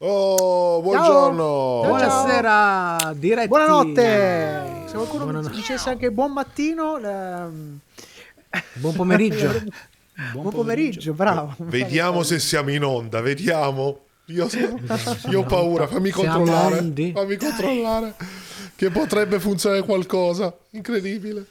Oh, buongiorno. Ciao. Buonasera, diretti. Buonanotte. Se qualcuno Buonanotte. dicesse anche buon mattino, ehm, Buon pomeriggio. buon, pomeriggio, bravo. Vediamo se siamo in onda, vediamo. Io, io ho paura, fammi controllare. Fammi controllare. Che potrebbe funzionare qualcosa. Incredibile.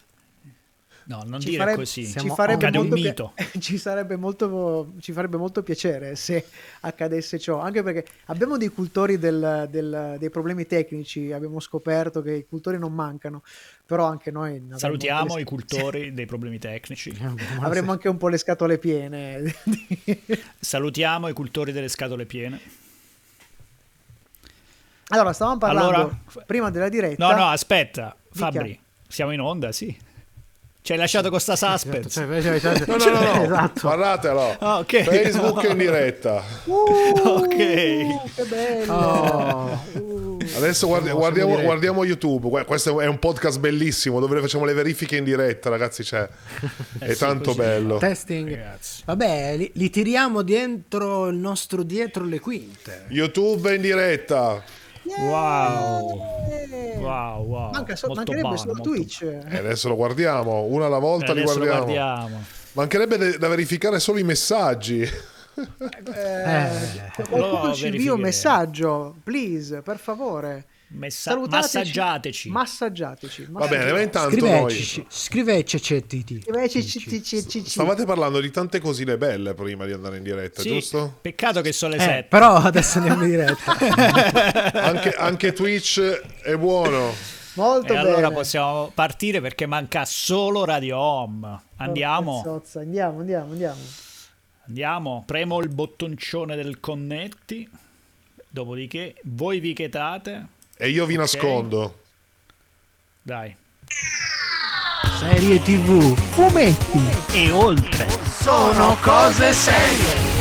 No, non Ci dire farebbe- così. ci farebbe, molto ci, sarebbe molto, ci farebbe molto piacere se accadesse ciò, anche perché abbiamo dei cultori del- del- dei problemi tecnici, abbiamo scoperto che i cultori non mancano, però anche noi Salutiamo po' i le- cultori dei problemi tecnici. avremmo anche un po' le scatole piene. Salutiamo i cultori delle scatole piene. allora, stavamo parlando Allora- prima della diretta. No, no, aspetta. Fabri, siamo in onda, sì. Ci hai lasciato con sta suspense. Cioè, cioè, cioè, No, no, no, no. Esatto. Guardatelo. Ah, ok. Facebook è in diretta. Uh, Ok. che bello. Oh. Uh. Adesso guardi- guardiamo, guardiamo YouTube. Questo è un podcast bellissimo dove facciamo le verifiche in diretta, ragazzi. C'è. È sì, tanto così. bello. Testing. Ragazzi. Vabbè, li, li tiriamo dentro il nostro dietro le quinte. YouTube in diretta. Wow. Eh. Wow, wow. Manca so- mancherebbe buono, solo molto Twitch. E adesso lo guardiamo. Una alla volta li Adesso lo guardiamo. guardiamo. Mancherebbe de- da verificare solo i messaggi. Eh, Eh. qualcuno Lo ci invia un verificheremo. messaggio, please, per favore. Messa- Salutateci. massaggiateci. Massaggiateci. Va bene, ma intanto Scriveci, noi scriveci, cettiti. Scriveci. stavate parlando di tante cosine belle prima di andare in diretta, Sì, giusto? Peccato che sono le Eh, 7. però adesso andiamo in diretta. Anche, anche Twitch è buono. Molto E bene. allora possiamo partire perché manca solo Radio Home. Andiamo, Porca zozza, Andiamo, andiamo, andiamo. andiamo. Premo il bottoncione del connetti. Dopodiché voi vi chetate. E io vi Ok. nascondo. Dai. Serie TV. Fumetti. E oltre. Sono cose serie.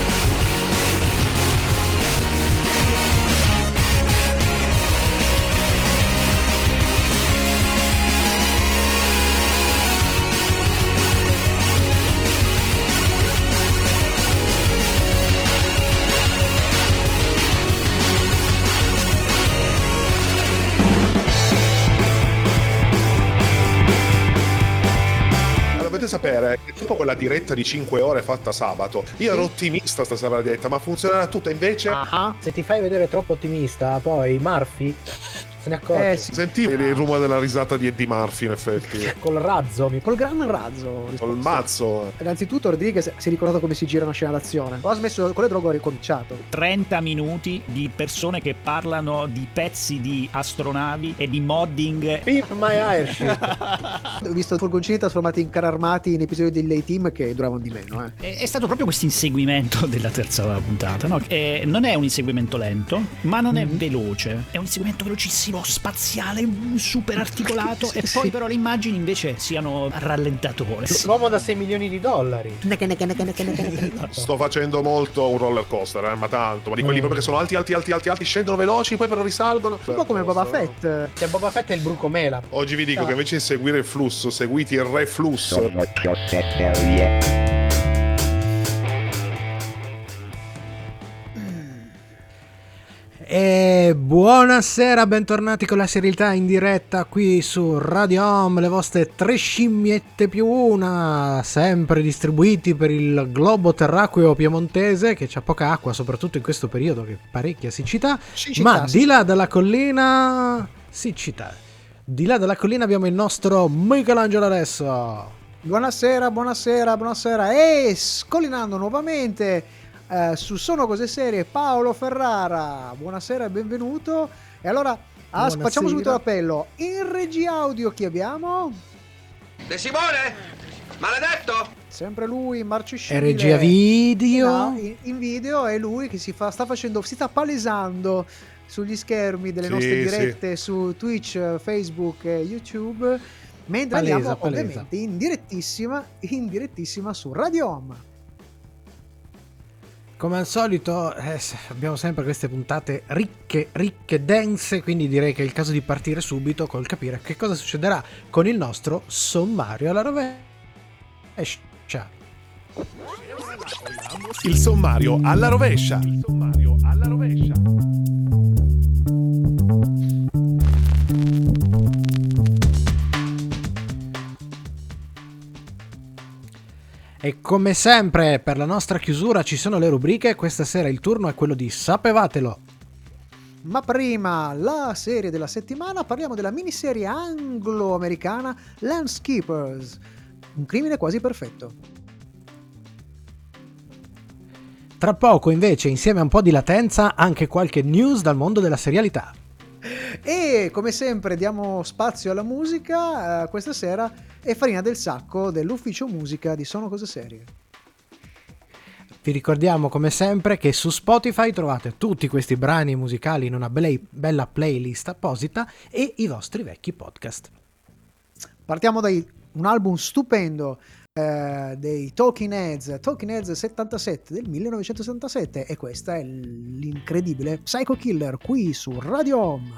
Quella diretta di 5 ore fatta sabato, io ero ottimista stasera la diretta, ma funzionerà tutta invece. Ah, Se ti fai vedere troppo ottimista, poi Murphy se ne accorge. eh sì. Sentivi il rumore della risata di Eddie Murphy, in effetti. Col razzo. mi- Col gran razzo. Col mazzo. Innanzitutto Rodriguez si è ricordato come si gira una scena d'azione. Ho smesso con le droghe ho ricominciato. 30 minuti di persone che parlano di pezzi di astronavi e di modding. Pimp my airship. Ho visto furgoncini trasformati in carri armati in episodi di Lay Team che duravano di meno. Eh. È è stato proprio questo inseguimento della terza puntata. No? Eh, non è un inseguimento lento, ma non è veloce. È un inseguimento velocissimo, spaziale, super articolato. e poi, però, le immagini invece siano a rallentatore. L'uomo da 6 milioni di dollari. Sto facendo molto un roller coaster, eh, ma tanto. Ma di quelli proprio che sono alti, alti, alti, alti, alti, scendono veloci, poi però risalgono. Un po' come Boba Fett. Cioè, Boba Fett è il brucomela. Oggi vi dico che invece di seguire il flusso, seguite il reflusso. Sono E buonasera, bentornati con la serialità in diretta qui su Radio Home, le vostre tre scimmiette più una, sempre distribuiti per il globo terracqueo piemontese che c'ha poca acqua, soprattutto in questo periodo che parecchia siccità, Siccità, ma sì. di là dalla collina siccità. Di là dalla collina abbiamo il nostro Michelangelo adesso. Buonasera, buonasera, buonasera. E scollinando nuovamente eh, su Sono Cose Serie Paolo Ferrara. Buonasera e benvenuto. E allora ah, Buonasera. facciamo subito l'appello. In regia audio chi abbiamo? De Simone? Maledetto? Sempre lui, Marciscibile. E regia video. No, in, in video è lui che si fa, sta facendo, si sta palesando sugli schermi delle Sì, nostre sì. dirette su Twitch, Facebook e YouTube. Mentre Palesa, andiamo palesa. ovviamente in direttissima, in direttissima su Radio Home. Come al solito eh, abbiamo sempre queste puntate ricche, ricche, dense, quindi direi che è il caso di partire subito col capire che cosa succederà con il nostro sommario alla rovescia. Il sommario alla rovescia. Il sommario alla rovescia. E come sempre, per la nostra chiusura ci sono le rubriche. Questa sera il turno è quello di Sapevatelo. Ma prima, la serie della settimana, parliamo della miniserie anglo-americana Landskeepers, un crimine quasi perfetto. Tra poco, invece, insieme a un po' di latenza, anche qualche news dal mondo della serialità. E come sempre diamo spazio alla musica, eh, questa sera è Farina del Sacco dell'ufficio musica di Sono Cose Serie. Vi ricordiamo come sempre che su Spotify trovate tutti questi brani musicali in una bella, bella playlist apposita e i vostri vecchi podcast. Partiamo da un album stupendo eh, dei Talking Heads, Talking Heads 77 del 1977 e questa è l'incredibile Psycho Killer qui su Radio Home.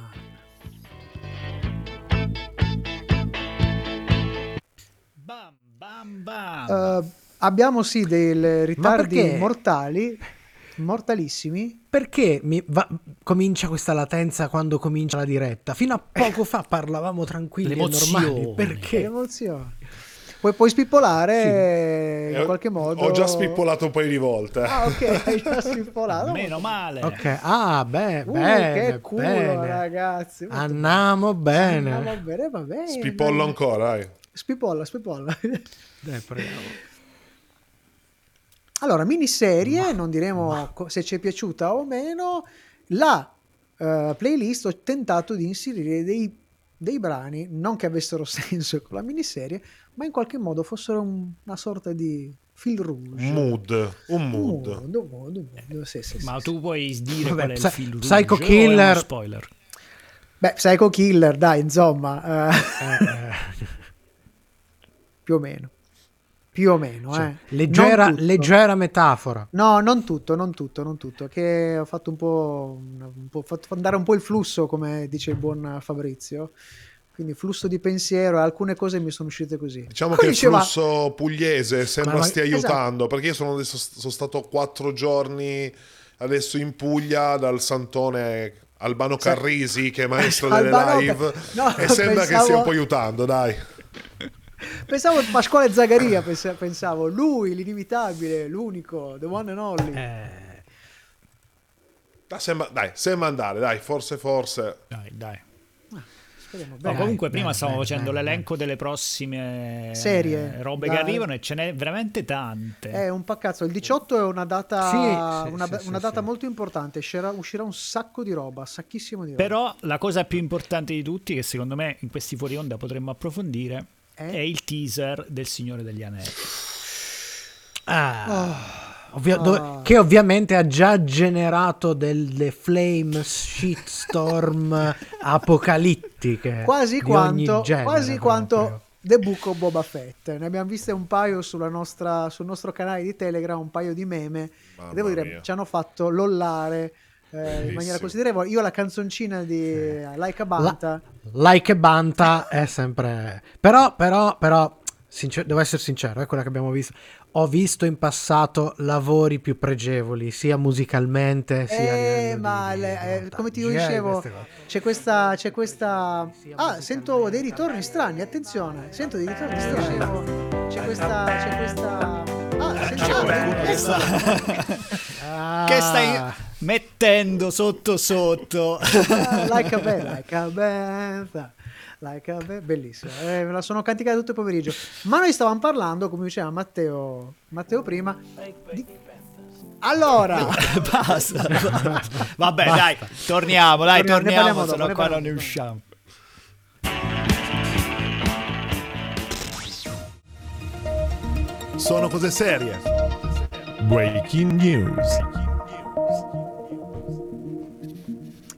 Bam, bam, bam. Uh, abbiamo sì dei ritardi mortali, mortalissimi. Perché mi va- comincia questa latenza quando comincia la diretta? Fino a poco fa parlavamo tranquilli e normali. L'emozione. Perché? Emozione. Puoi, puoi spippolare Eh, in qualche modo. Ho già spippolato un paio di volte. Ah, ok, hai già spippolato. Meno male. Ok, ah, beh, Uh, bene, che culo, bene. ragazzi. Andiamo bene. Va bene, va bene. Spipollo ancora, dai. Spipolla, spipolla. Dai, proviamo. Allora, miniserie, non diremo co- se ci è piaciuta o meno. La eh, playlist ho tentato di inserire dei, dei brani, non che avessero senso con la miniserie, ma in qualche modo fossero un- una sorta di fil rouge. Mood, un Un mood. mood, un mood, un mood, sì, sì, sì, Ma sì. tu puoi dire Vabbè, qual è il Psycho rouge o è uno Killer. spoiler. Beh, Psycho Killer, dai, insomma, eh, Eh, eh, più o meno. Più o meno, cioè, eh. leggera, leggera metafora. No, non tutto, non tutto, non tutto. Che ho fatto un po', un po' fatto andare un po' il flusso, come dice il buon Fabrizio. Quindi flusso di pensiero, e alcune cose mi sono uscite così. Diciamo Come che il diceva- flusso pugliese sembra Ma- stia esatto. aiutando, perché io sono, adesso, sono stato quattro giorni adesso in Puglia dal Santone Albano. Carrisi, che è maestro delle Albano- live, no, e sembra che pensavo- stia un po' aiutando, dai. Pensavo Pasquale Zagaria, pens- pensavo, lui, l'inimitabile, l'unico, the one and only. Eh, Dai, sembra, dai, sembra andare, dai, forse, forse. Dai, dai. Speriamo No, bene. comunque, bene, prima stavamo facendo bene, l'elenco delle prossime Serie. robe Dai. che arrivano e ce n'è veramente tante. È un paccazzo. Il 18 è una data, Sì, sì, una, sì, una data sì. molto importante. Uscirà, uscirà un sacco di roba, sacchissimo di roba. Però la cosa più importante di tutti, che secondo me in questi fuori onda potremmo approfondire, Eh? è il teaser del Signore degli Anelli. ah, ovvia- Ah. dove- che ovviamente ha già generato delle flame shitstorm apocalittiche quasi quanto, genere quasi proprio. quanto The Book of Boba Fett. Ne abbiamo viste un paio sulla nostra, sul nostro canale di Telegram, un paio di meme. Mamma e devo dire, mia. ci hanno fatto lollare eh, in maniera considerevole. Io la canzoncina di Like a Banta. Like e Banta è sempre però però però sincer- devo essere sincero è quella che abbiamo visto ho visto in passato lavori più pregevoli sia musicalmente sia a Eh, ma di- le- di eh, come ti dicevo, c'è questa, c'è questa. Ah, sento dei ritorni strani. Attenzione, sento dei ritorni strani. C'è questa. C'è questa. Ah, sento. C'è ah, qualcuno che sta, Ah, che stai mettendo sotto sotto. Ah, like a band, like a band, like a band. Bellissimo, eh, me la sono canticata tutto il pomeriggio. Ma noi stavamo parlando, come diceva Matteo, Matteo prima. di- Allora, Basta. Vabbè, dai, torniamo, dai, Torniamo, torniamo, dopo, se no ne qua non ne usciamo. Sono cose serie. Breaking news.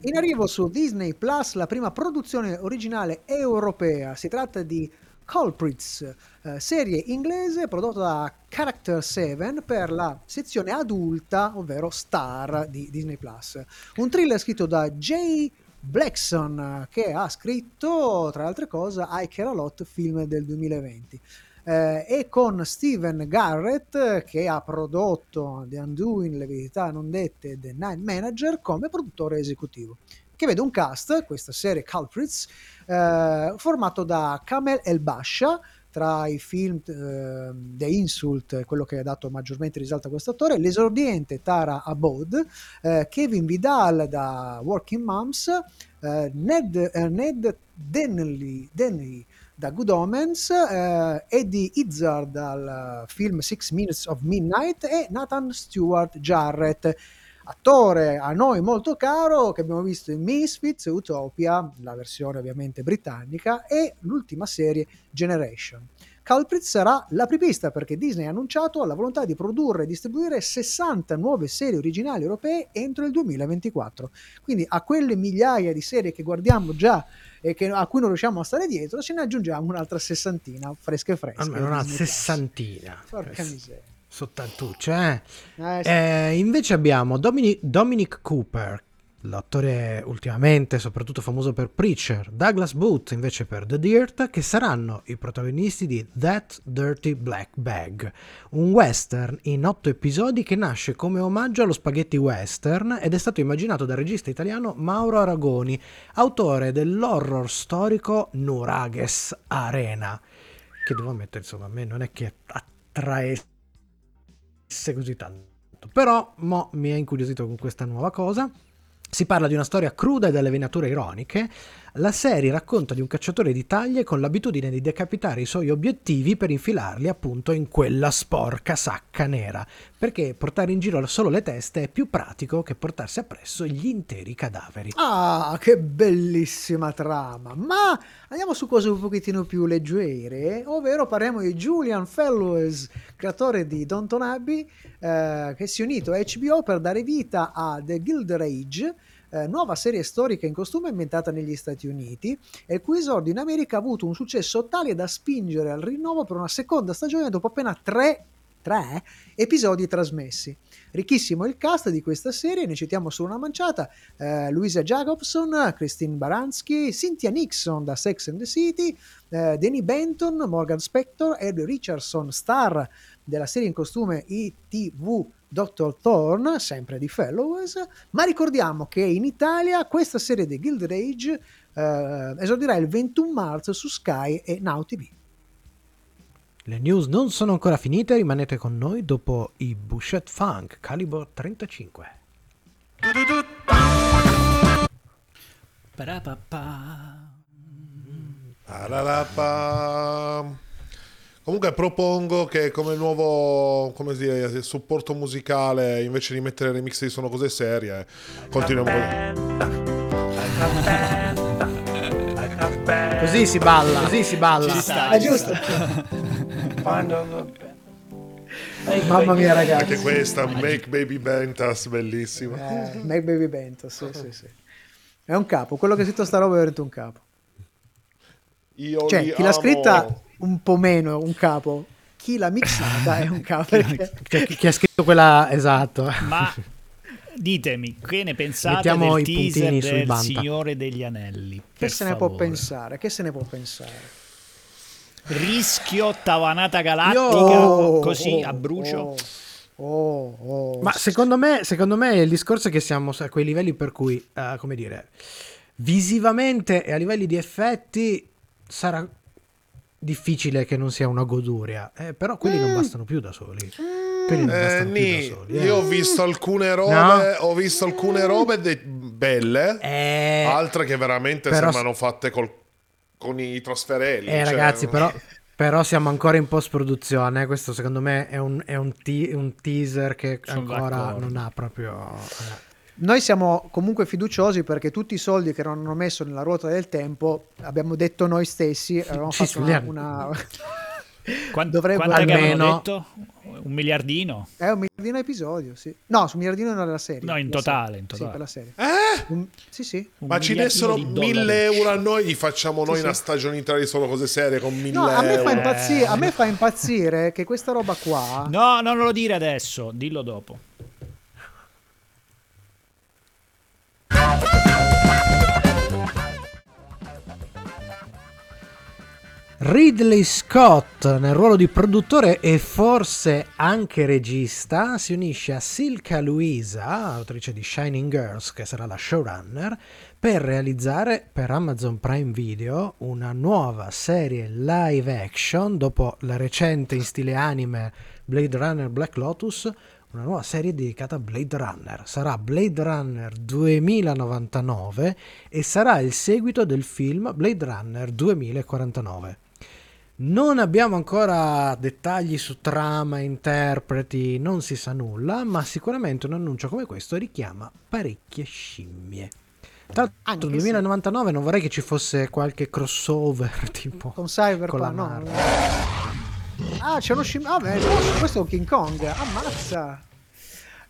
In arrivo su Disney Plus la prima produzione originale europea. Si tratta di Culprits, eh, serie inglese prodotta da Character 7 per la sezione adulta, ovvero Star di Disney Plus. Un thriller scritto da Jay Blackson, eh, che ha scritto, tra le altre cose, I Care A Lot, film del 2020. Eh, e con Steven Garrett che ha prodotto The Undoing, Le Verità Non Dette e The Night Manager come produttore esecutivo. Che vede un cast, questa serie Culprits, eh, formato da Kamel El Basha tra i film eh, The Insult, quello che ha dato maggiormente risalto a questo attore, l'esordiente Tara Abod, eh, Kevin Vidal da Working Moms, eh, Ned, eh, Ned Dennelly, Dennelly da Good Omens, eh, Eddie Izzard dal film Six Minutes of Midnight e Nathan Stewart Jarrett attore a noi molto caro che abbiamo visto in Misfits, Utopia, la versione ovviamente britannica, e l'ultima serie Generation. Culprit sarà l'apripista perché Disney ha annunciato la volontà di produrre e distribuire 60 nuove serie originali europee entro il 2024. Quindi a quelle migliaia di serie che guardiamo già e che, a cui non riusciamo a stare dietro, ce ne aggiungiamo un'altra sessantina, fresche fresche. Almeno una sessantina. Porca miseria. Sottantucce, eh. Eh, sì. Eh, invece abbiamo Domini- Dominic Cooper, l'attore ultimamente soprattutto famoso per Preacher, Douglas Booth invece per The Dirt, che saranno i protagonisti di That Dirty Black Bag, un western in otto episodi che nasce come omaggio allo spaghetti western ed è stato immaginato dal regista italiano Mauro Aragoni, autore dell'horror storico Nurages Arena, che devo ammettere insomma a me non è che attraesse così tanto. Però mo mi ha incuriosito con questa nuova cosa. Si parla di una storia cruda e dalle venature ironiche. La serie racconta di un cacciatore di taglie con l'abitudine di decapitare i suoi obiettivi per infilarli appunto in quella sporca sacca nera, perché portare in giro solo le teste è più pratico che portarsi appresso gli interi cadaveri. Ah, che bellissima trama! Ma andiamo su cose un pochettino più leggere, ovvero parliamo di Julian Fellows, creatore di Downton Abbey, eh, che si è unito a HBO per dare vita a The Gilded Age, eh, nuova serie storica in costume ambientata negli Stati Uniti, e il cui esordio in America ha avuto un successo tale da spingere al rinnovo per una seconda stagione dopo appena tre, tre episodi trasmessi. Ricchissimo il cast di questa serie, ne citiamo solo una manciata, eh, Louisa Jacobson, Christine Baranski, Cynthia Nixon da Sex and the City, eh, Danny Benton, Morgan Spector, Ed Richardson, star della serie in costume ITV Dr. Thorne, sempre di Fellows, ma ricordiamo che in Italia questa serie di Gilded Age eh, esordirà il 21 marzo su Sky e Now TV. Le news non sono ancora finite, rimanete con noi dopo i Bushet Funk Caliber 35. Parapapà. Pararapa. Comunque propongo che come nuovo come dire, supporto musicale, invece di mettere remix di Sono Cose Serie, continuiamo con... Così si balla, così si balla. Ci sta, È giusto. Mamma mia ragazzi. Anche questa, Make Baby Bentas, bellissima. Eh, Make Baby Bento, sì, sì, sì. È un capo, quello che ha scritto sta roba è veramente un capo. Io Cioè, chi l'ha amo. scritta un po' meno un capo, chi l'ha mixata è un capo. perché- chi, chi ha scritto quella esatto. Ma ditemi, che ne pensate Mettiamo del i teaser puntini sul del banta. Signore degli Anelli? Che se ne può favore. pensare? Che se ne può pensare? Rischio tavanata galattica, Oh, così oh, a brucio. Oh, oh, oh. Ma secondo me, secondo me il discorso è che siamo a quei livelli per cui, eh, come dire, visivamente e a livelli di effetti sarà difficile che non sia una goduria, eh, però quelli non bastano più da soli. Quelli non Eh, bastano più da soli. eh. io ho visto alcune robe, No? ho visto alcune robe de- belle, Eh, altre che veramente però- sembrano fatte col- con i trasferelli. eh, cioè- ragazzi, però, però siamo ancora in post-produzione. Questo secondo me è un, è un te- un teaser che Sono ancora d'accordo. non ha proprio... eh. Noi siamo comunque fiduciosi perché tutti i soldi che non hanno messo nella ruota del tempo, abbiamo detto noi stessi, avevamo Sì, fatto una, una- Quant- Dovrebbe- quant'è che avevano Almeno- detto? Un miliardino? È un miliardino episodio, sì. No, su un miliardino non era la serie. No, in totale, serie. in Sì, totale. per la serie. Eh? Un- Sì, sì. Un Ma ci dessero mille euro a noi, gli facciamo noi Sì, una sì. stagione intera di solo cose serie con mille No, a me, fa euro. impazzire, a me fa impazzire che questa roba qua... No, non lo dire adesso, dillo dopo. Ridley Scott nel ruolo di produttore e forse anche regista si unisce a Silka Louisa, autrice di Shining Girls, che sarà la showrunner, per realizzare per Amazon Prime Video una nuova serie live action dopo la recente in stile anime Blade Runner Black Lotus, una nuova serie dedicata a Blade Runner. Sarà Blade Runner 2099 e sarà il seguito del film Blade Runner 2049. Non abbiamo ancora dettagli su trama, interpreti, non si sa nulla, ma sicuramente un annuncio come questo richiama parecchie scimmie. Tra l'altro, Anche nel se- 2099 non vorrei che ci fosse qualche crossover tipo Con Cyberpunk, no. Marvel. Ah, c'è uno scim... Ah, beh, questo- è un King Kong. Ammazza.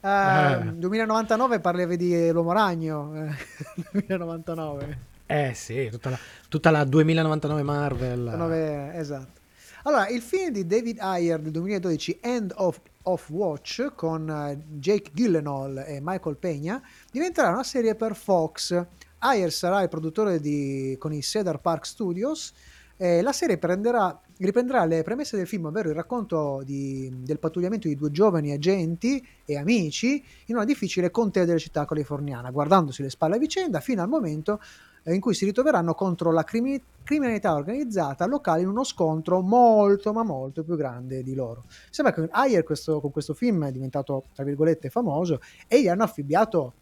Eh, Eh. 2099 parlevi di L'Uomo Ragno. eh, 2099. Eh sì, tutta la, tutta la 2099 Marvel. 99, esatto. Allora, il film di David Ayer del 2012, End of, of Watch, con eh, Jake Gyllenhaal e Michael Peña, diventerà una serie per Fox. Ayer sarà il produttore di, con i Cedar Park Studios. e la serie prenderà- riprenderà le premesse del film, ovvero il racconto di- del pattugliamento di due giovani agenti e amici in una difficile contea della città californiana, guardandosi le spalle a vicenda fino al momento eh, in cui si ritroveranno contro la crimi- criminalità organizzata locale in uno scontro molto ma molto più grande di loro. Sembra che Ayer questo- con questo film è diventato tra virgolette famoso e gli hanno affibbiato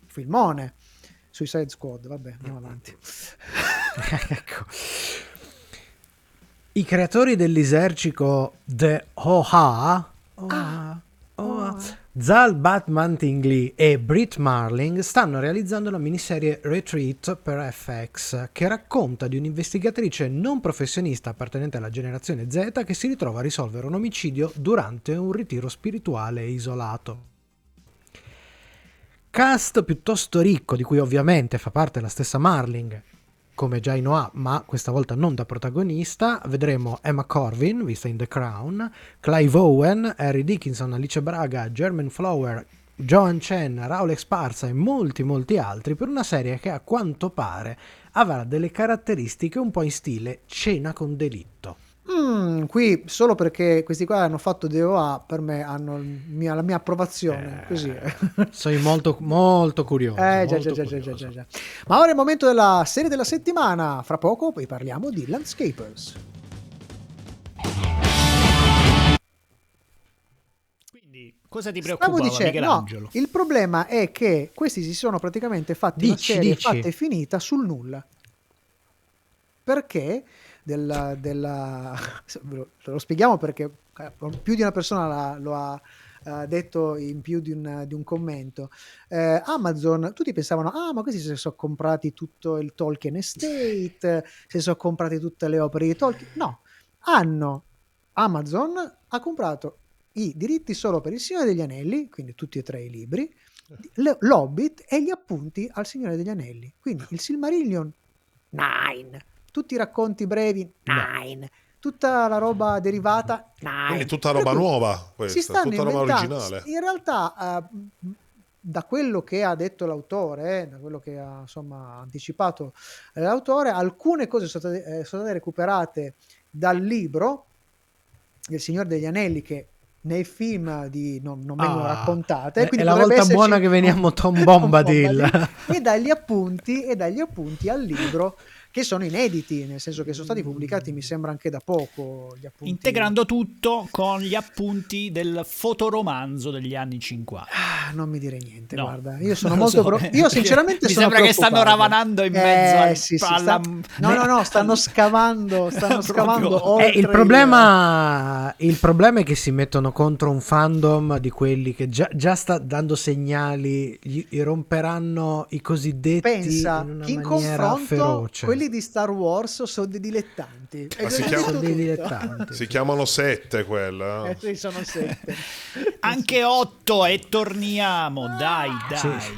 un filmone Suicide Squad, vabbè andiamo avanti. ecco. I creatori dell'esercito The Oha, Oha, Oha, Zal Batman Tingley e Britt Marling stanno realizzando la miniserie Retreat per FX che racconta di un'investigatrice non professionista appartenente alla generazione Z che si ritrova a risolvere un omicidio durante un ritiro spirituale isolato. Cast piuttosto ricco, di cui ovviamente fa parte la stessa Marling, come già in OA, ma questa volta non da protagonista. Vedremo Emma Corvin, vista in The Crown, Clive Owen, Harry Dickinson, Alice Braga, German Flower, Joan Chen, Raul Esparza e molti molti altri per una serie che a quanto pare avrà delle caratteristiche un po' in stile cena con delitto. Mm, qui solo perché questi qua hanno fatto DOA per me hanno mia- la mia approvazione così Sono molto molto curioso. Eh, già, molto già, curioso. già, già. Ma ora è il momento della serie della settimana. Fra poco poi parliamo di Landscapers. Quindi, cosa ti Stavo preoccupava, dicendo, no, il problema è che questi si sono praticamente fatti una Dici, serie dici. fatta e finita sul nulla. Perché della, della- lo, spieghiamo perché eh, più di una persona l'ha- lo ha eh, detto in più di un, di un commento. Eh, Amazon, tutti pensavano, ah, ma questi si sono comprati tutto il Tolkien Estate, si sono comprati tutte le opere di Tolkien. No, hanno Amazon ha comprato i diritti solo per il Signore degli Anelli, quindi tutti e tre i libri, l'Hobbit e gli appunti al Signore degli Anelli. Quindi il Silmarillion, nine. Tutti i racconti brevi, nine. Tutta la roba derivata, nine. È tutta roba nuova questa, tutta roba originale. In realtà, eh, da quello che ha detto l'autore, eh, da quello che ha insomma anticipato eh, l'autore, alcune cose sono state, eh, sono state recuperate dal libro Il Signore degli Anelli che nei film di, non, non vengono Ah, raccontate. è- quindi è la volta esserci buona che veniamo Tom Bombadil. e dagli appunti e dagli appunti al libro che sono inediti, nel senso che sono stati pubblicati mi sembra anche da poco gli appunti. Integrando tutto con gli appunti del fotoromanzo degli anni 50. Ah, non mi dire niente, No, guarda. Io sono molto so, pro- Io sinceramente mi sono sembra che stanno ravanando in mezzo al- Eh, sì, sì, alla- sta- No, no, no, stanno scavando, stanno scavando Eh, il, problema, il problema è che si mettono contro un fandom di quelli che già, già sta dando segnali, gli, gli romperanno i cosiddetti Pensa, in una in maniera confronto feroce. quelli di Star Wars sono dei dilettanti. Ma si chiama- Sono dei dilettanti. Si chiamano sette quelle. Eh sì, sono sette. Anche 8 e torniamo, dai, dai. Sì.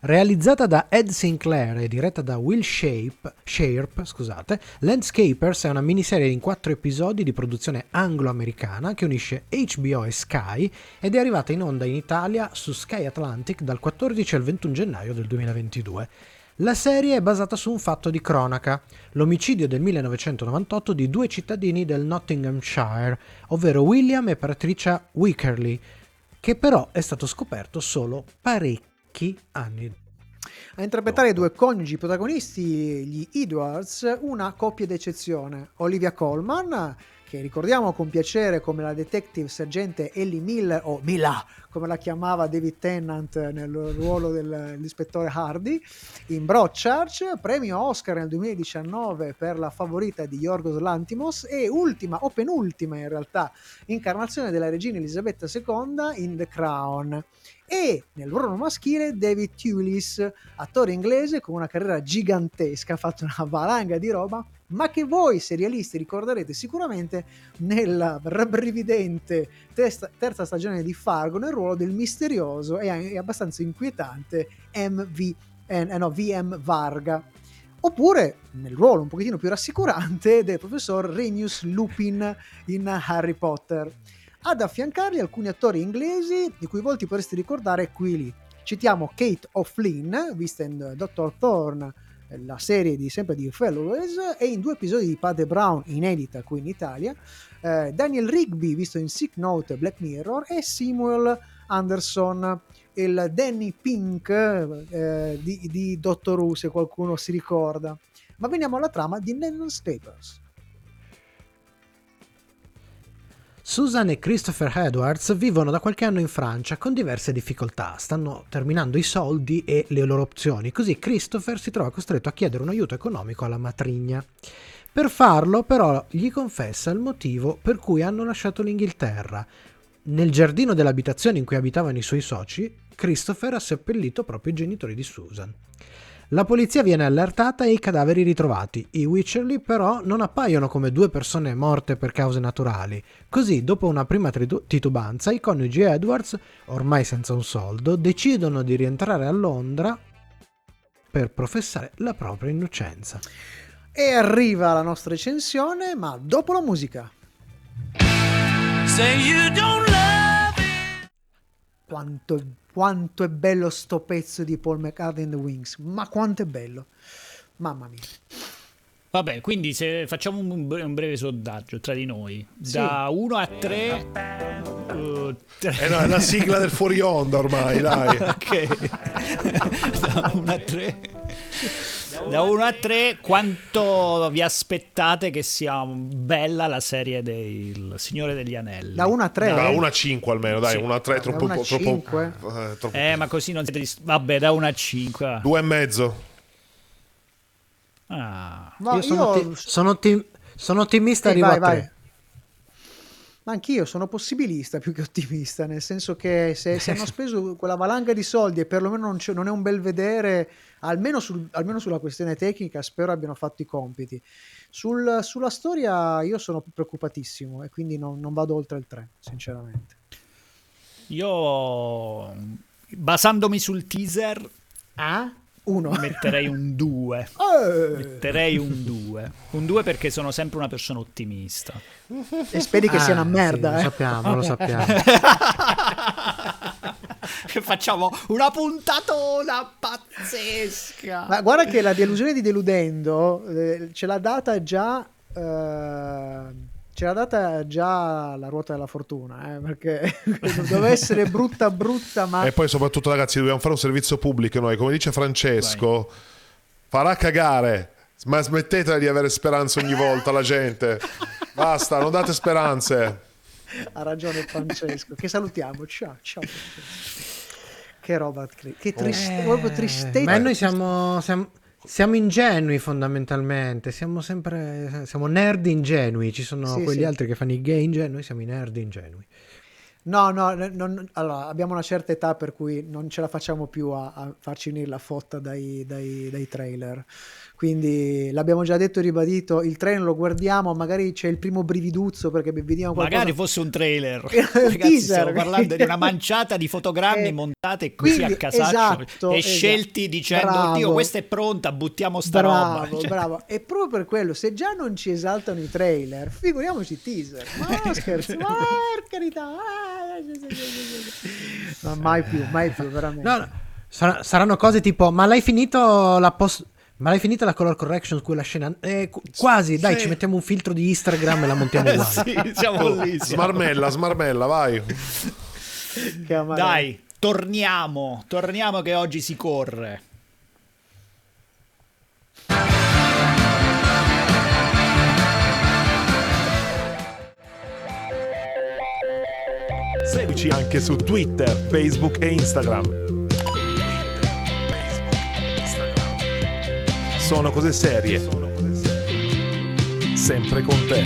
Realizzata da Ed Sinclair e diretta da Will Shape, Sharp, scusate, Landscapers è una miniserie in quattro episodi di produzione anglo-americana che unisce HBO e Sky ed è arrivata in onda in Italia su Sky Atlantic dal 14 al 21 gennaio del 2022. La serie è basata su un fatto di cronaca, l'omicidio del 1998 di due cittadini del Nottinghamshire, ovvero William e Patricia Wickerly, che però è stato scoperto solo parecchi anni A interpretare i due coniugi protagonisti, gli Edwards, una coppia d'eccezione. Olivia Colman, che ricordiamo con piacere come la detective sergente Ellie Mill, o Mila, come la chiamava David Tennant nel ruolo del- dell'ispettore Hardy, in Broadchurch, premio Oscar nel 2019 per la favorita di Yorgos Lantimos e ultima, o penultima in realtà, incarnazione della regina Elisabetta II in The Crown. E nel ruolo maschile David Tulis, attore inglese con una carriera gigantesca, ha fatto una valanga di roba, ma che voi serialisti ricorderete sicuramente nella rabbrividente testa- terza stagione di Fargo nel ruolo del misterioso e abbastanza inquietante MV, eh, no, VM Varga. Oppure nel ruolo un pochettino più rassicurante del professor Remus Lupin in Harry Potter ad affiancargli alcuni attori inglesi di cui volti potreste ricordare qui lì. Citiamo Kate O'Flynn, vista in Dr. Thorne, eh, la serie di sempre di Fellows, e in due episodi di Padre Brown, inedita qui in Italia, eh, Daniel Rigby, visto in Sick Note Black Mirror, e Samuel Anderson, il Danny Pink eh, di, di Doctor Who, se qualcuno si ricorda. Ma veniamo alla trama di Landscapers. Susan e Christopher Edwards vivono da qualche anno in Francia con diverse difficoltà, stanno terminando i soldi e le loro opzioni, così Christopher si trova costretto a chiedere un aiuto economico alla matrigna. Per farlo però gli confessa il motivo per cui hanno lasciato l'Inghilterra. Nel giardino dell'abitazione in cui abitavano i suoi soci, Christopher ha seppellito proprio i genitori di Susan. La polizia viene allertata e i cadaveri ritrovati. I Witcherly però non appaiono come due persone morte per cause naturali. Così, dopo una prima titubanza, i coniugi Edwards, ormai senza un soldo, decidono di rientrare a Londra per professare la propria innocenza. E arriva la nostra recensione, ma dopo la musica. Quanto, quanto è bello sto pezzo di Paul McCartney and the Wings, ma quanto è bello. Mamma mia. Vabbè, quindi se facciamo un, bre- un breve sondaggio tra di noi, da 1 a 3... Eh no, è la sigla del fuori onda ormai, dai. ok. da 1 a 3. Da 1 a 3, quanto vi aspettate che sia bella la serie del Signore degli Anelli? Da 1 a 3? Da 1 a 5 almeno, dai, Sì. 1 a 3 è troppo... Da troppo cinque? eh, troppo Eh, ma così non siete... Vabbè, da 1 a 5. Due e mezzo. Ah. Ma io sono, io- otti- sono ottim- sono ottimista, Sì, arrivo vai, a vai. 3. Ma anch'io sono possibilista più che ottimista, nel senso che se, se hanno speso quella valanga di soldi e perlomeno non, c'è- non è un bel vedere, almeno, sul- almeno sulla questione tecnica, spero abbiano fatto i compiti. Sul- sulla storia io sono preoccupatissimo e quindi non, non vado oltre il 3, sinceramente. Io, basandomi sul teaser, Ah? Uno. metterei un 2. Eh, Metterei un 2. Un 2 perché sono sempre una persona ottimista. e speri che sia una Ah, merda, sì, eh. Lo sappiamo, lo sappiamo. Facciamo una puntatona pazzesca. Ma guarda che la delusione di Deludendo eh, ce l'ha data già. eh, ce l'ha data già la ruota della fortuna, eh, perché doveva essere brutta, brutta, ma E poi soprattutto ragazzi dobbiamo fare un servizio pubblico noi, come dice Francesco, farà cagare, ma smettetela di avere speranze ogni volta la gente. Basta, non date speranze. ha ragione Francesco. Che salutiamo. Ciao, ciao. Francesco. Che roba, che triste, proprio tristezza. Ma noi siamo, siamo, siamo ingenui fondamentalmente, siamo sempre siamo nerd ingenui, ci sono Sì, quegli sì. altri che fanno i gay ingenui, siamo i nerd ingenui. No, no, non- allora, abbiamo una certa età per cui non ce la facciamo più a, a farci venire la fotta dai, dai- dai trailer. Quindi l'abbiamo già detto e ribadito, il trailer lo guardiamo, magari c'è il primo brividuzzo perché vediamo qualcosa. Magari fosse un trailer. Il Ragazzi, teaser. stiamo parlando di una manciata di fotogrammi Eh, montati così quindi, a casaccio esatto, e esatto. scelti dicendo Bravo. oddio questa è pronta, buttiamo sta Bravo, roba. Cioè, bravo. E proprio per quello, se già non ci esaltano i trailer, figuriamoci i teaser. Ma no, scherzi, ma carità. Ma mai più, mai più, veramente. No, no, sar- saranno cose tipo: Ma l'hai finito la post. Ma l'hai finita la color correction su quella scena? Eh, qu- quasi, dai, Sì. ci mettiamo un filtro di Instagram e la montiamo uguale. sì, siamo lì. siamo. Smarmella, smarmella, vai. Dai, torniamo, torniamo che oggi si corre. Seguici anche su Twitter, Facebook e Instagram. Sono cose serie. Sempre con te.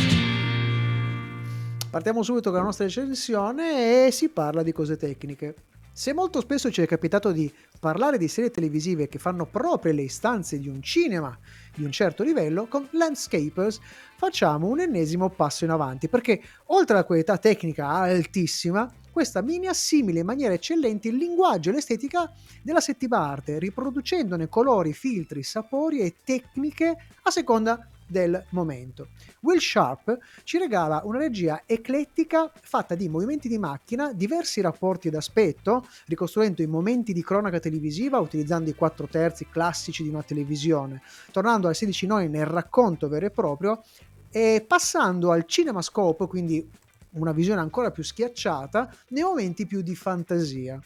Partiamo subito con la nostra recensione e si parla di cose tecniche. Se molto spesso ci è capitato di parlare di serie televisive che fanno proprio le istanze di un cinema di un certo livello, con Landscapers facciamo un ennesimo passo in avanti, perché oltre alla qualità tecnica altissima, questa mini assimila in maniera eccellente il linguaggio e l'estetica della settima arte, riproducendone colori, filtri, sapori e tecniche a seconda del momento. Will Sharp ci regala una regia eclettica fatta di movimenti di macchina, diversi rapporti d'aspetto, ricostruendo i momenti di cronaca televisiva utilizzando i quattro terzi classici di una televisione, tornando al 16 noni nel racconto vero e proprio e passando al cinemascope, quindi una visione ancora più schiacciata, nei momenti più di fantasia.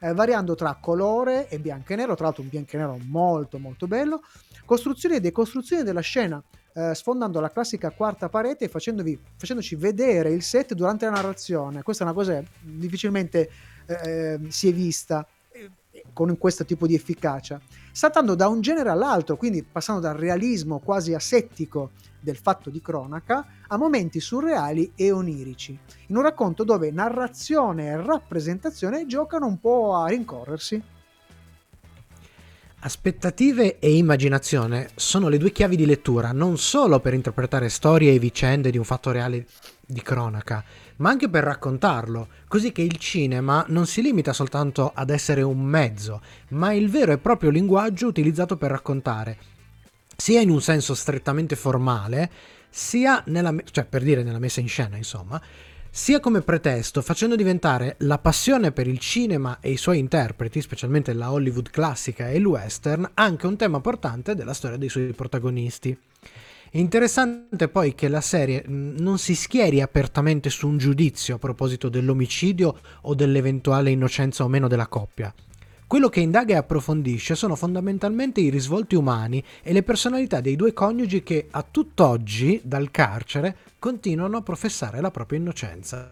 eh, variando tra colore e bianco e nero, tra l'altro un bianco e nero molto molto bello, costruzione e decostruzione della scena, eh, sfondando la classica quarta parete e facendoci vedere il set durante la narrazione. Questa è una cosa che difficilmente eh, si è vista eh, con questo tipo di efficacia. Saltando da un genere all'altro, quindi passando dal realismo quasi asettico del fatto di cronaca a momenti surreali e onirici, in un racconto dove narrazione e rappresentazione giocano un po' a rincorrersi. Aspettative e immaginazione sono le due chiavi di lettura, non solo per interpretare storie e vicende di un fatto reale di cronaca, ma anche per raccontarlo, così che il cinema non si limita soltanto ad essere un mezzo, ma il vero e proprio linguaggio utilizzato per raccontare, sia in un senso strettamente formale, sia nella, cioè per dire nella messa in scena, insomma, sia come pretesto, facendo diventare la passione per il cinema e i suoi interpreti, specialmente la Hollywood classica e il western, anche un tema portante della storia dei suoi protagonisti. È interessante poi che la serie non si schieri apertamente su un giudizio a proposito dell'omicidio o dell'eventuale innocenza o meno della coppia. Quello che indaga e approfondisce sono fondamentalmente i risvolti umani e le personalità dei due coniugi che a tutt'oggi, dal carcere, continuano a professare la propria innocenza.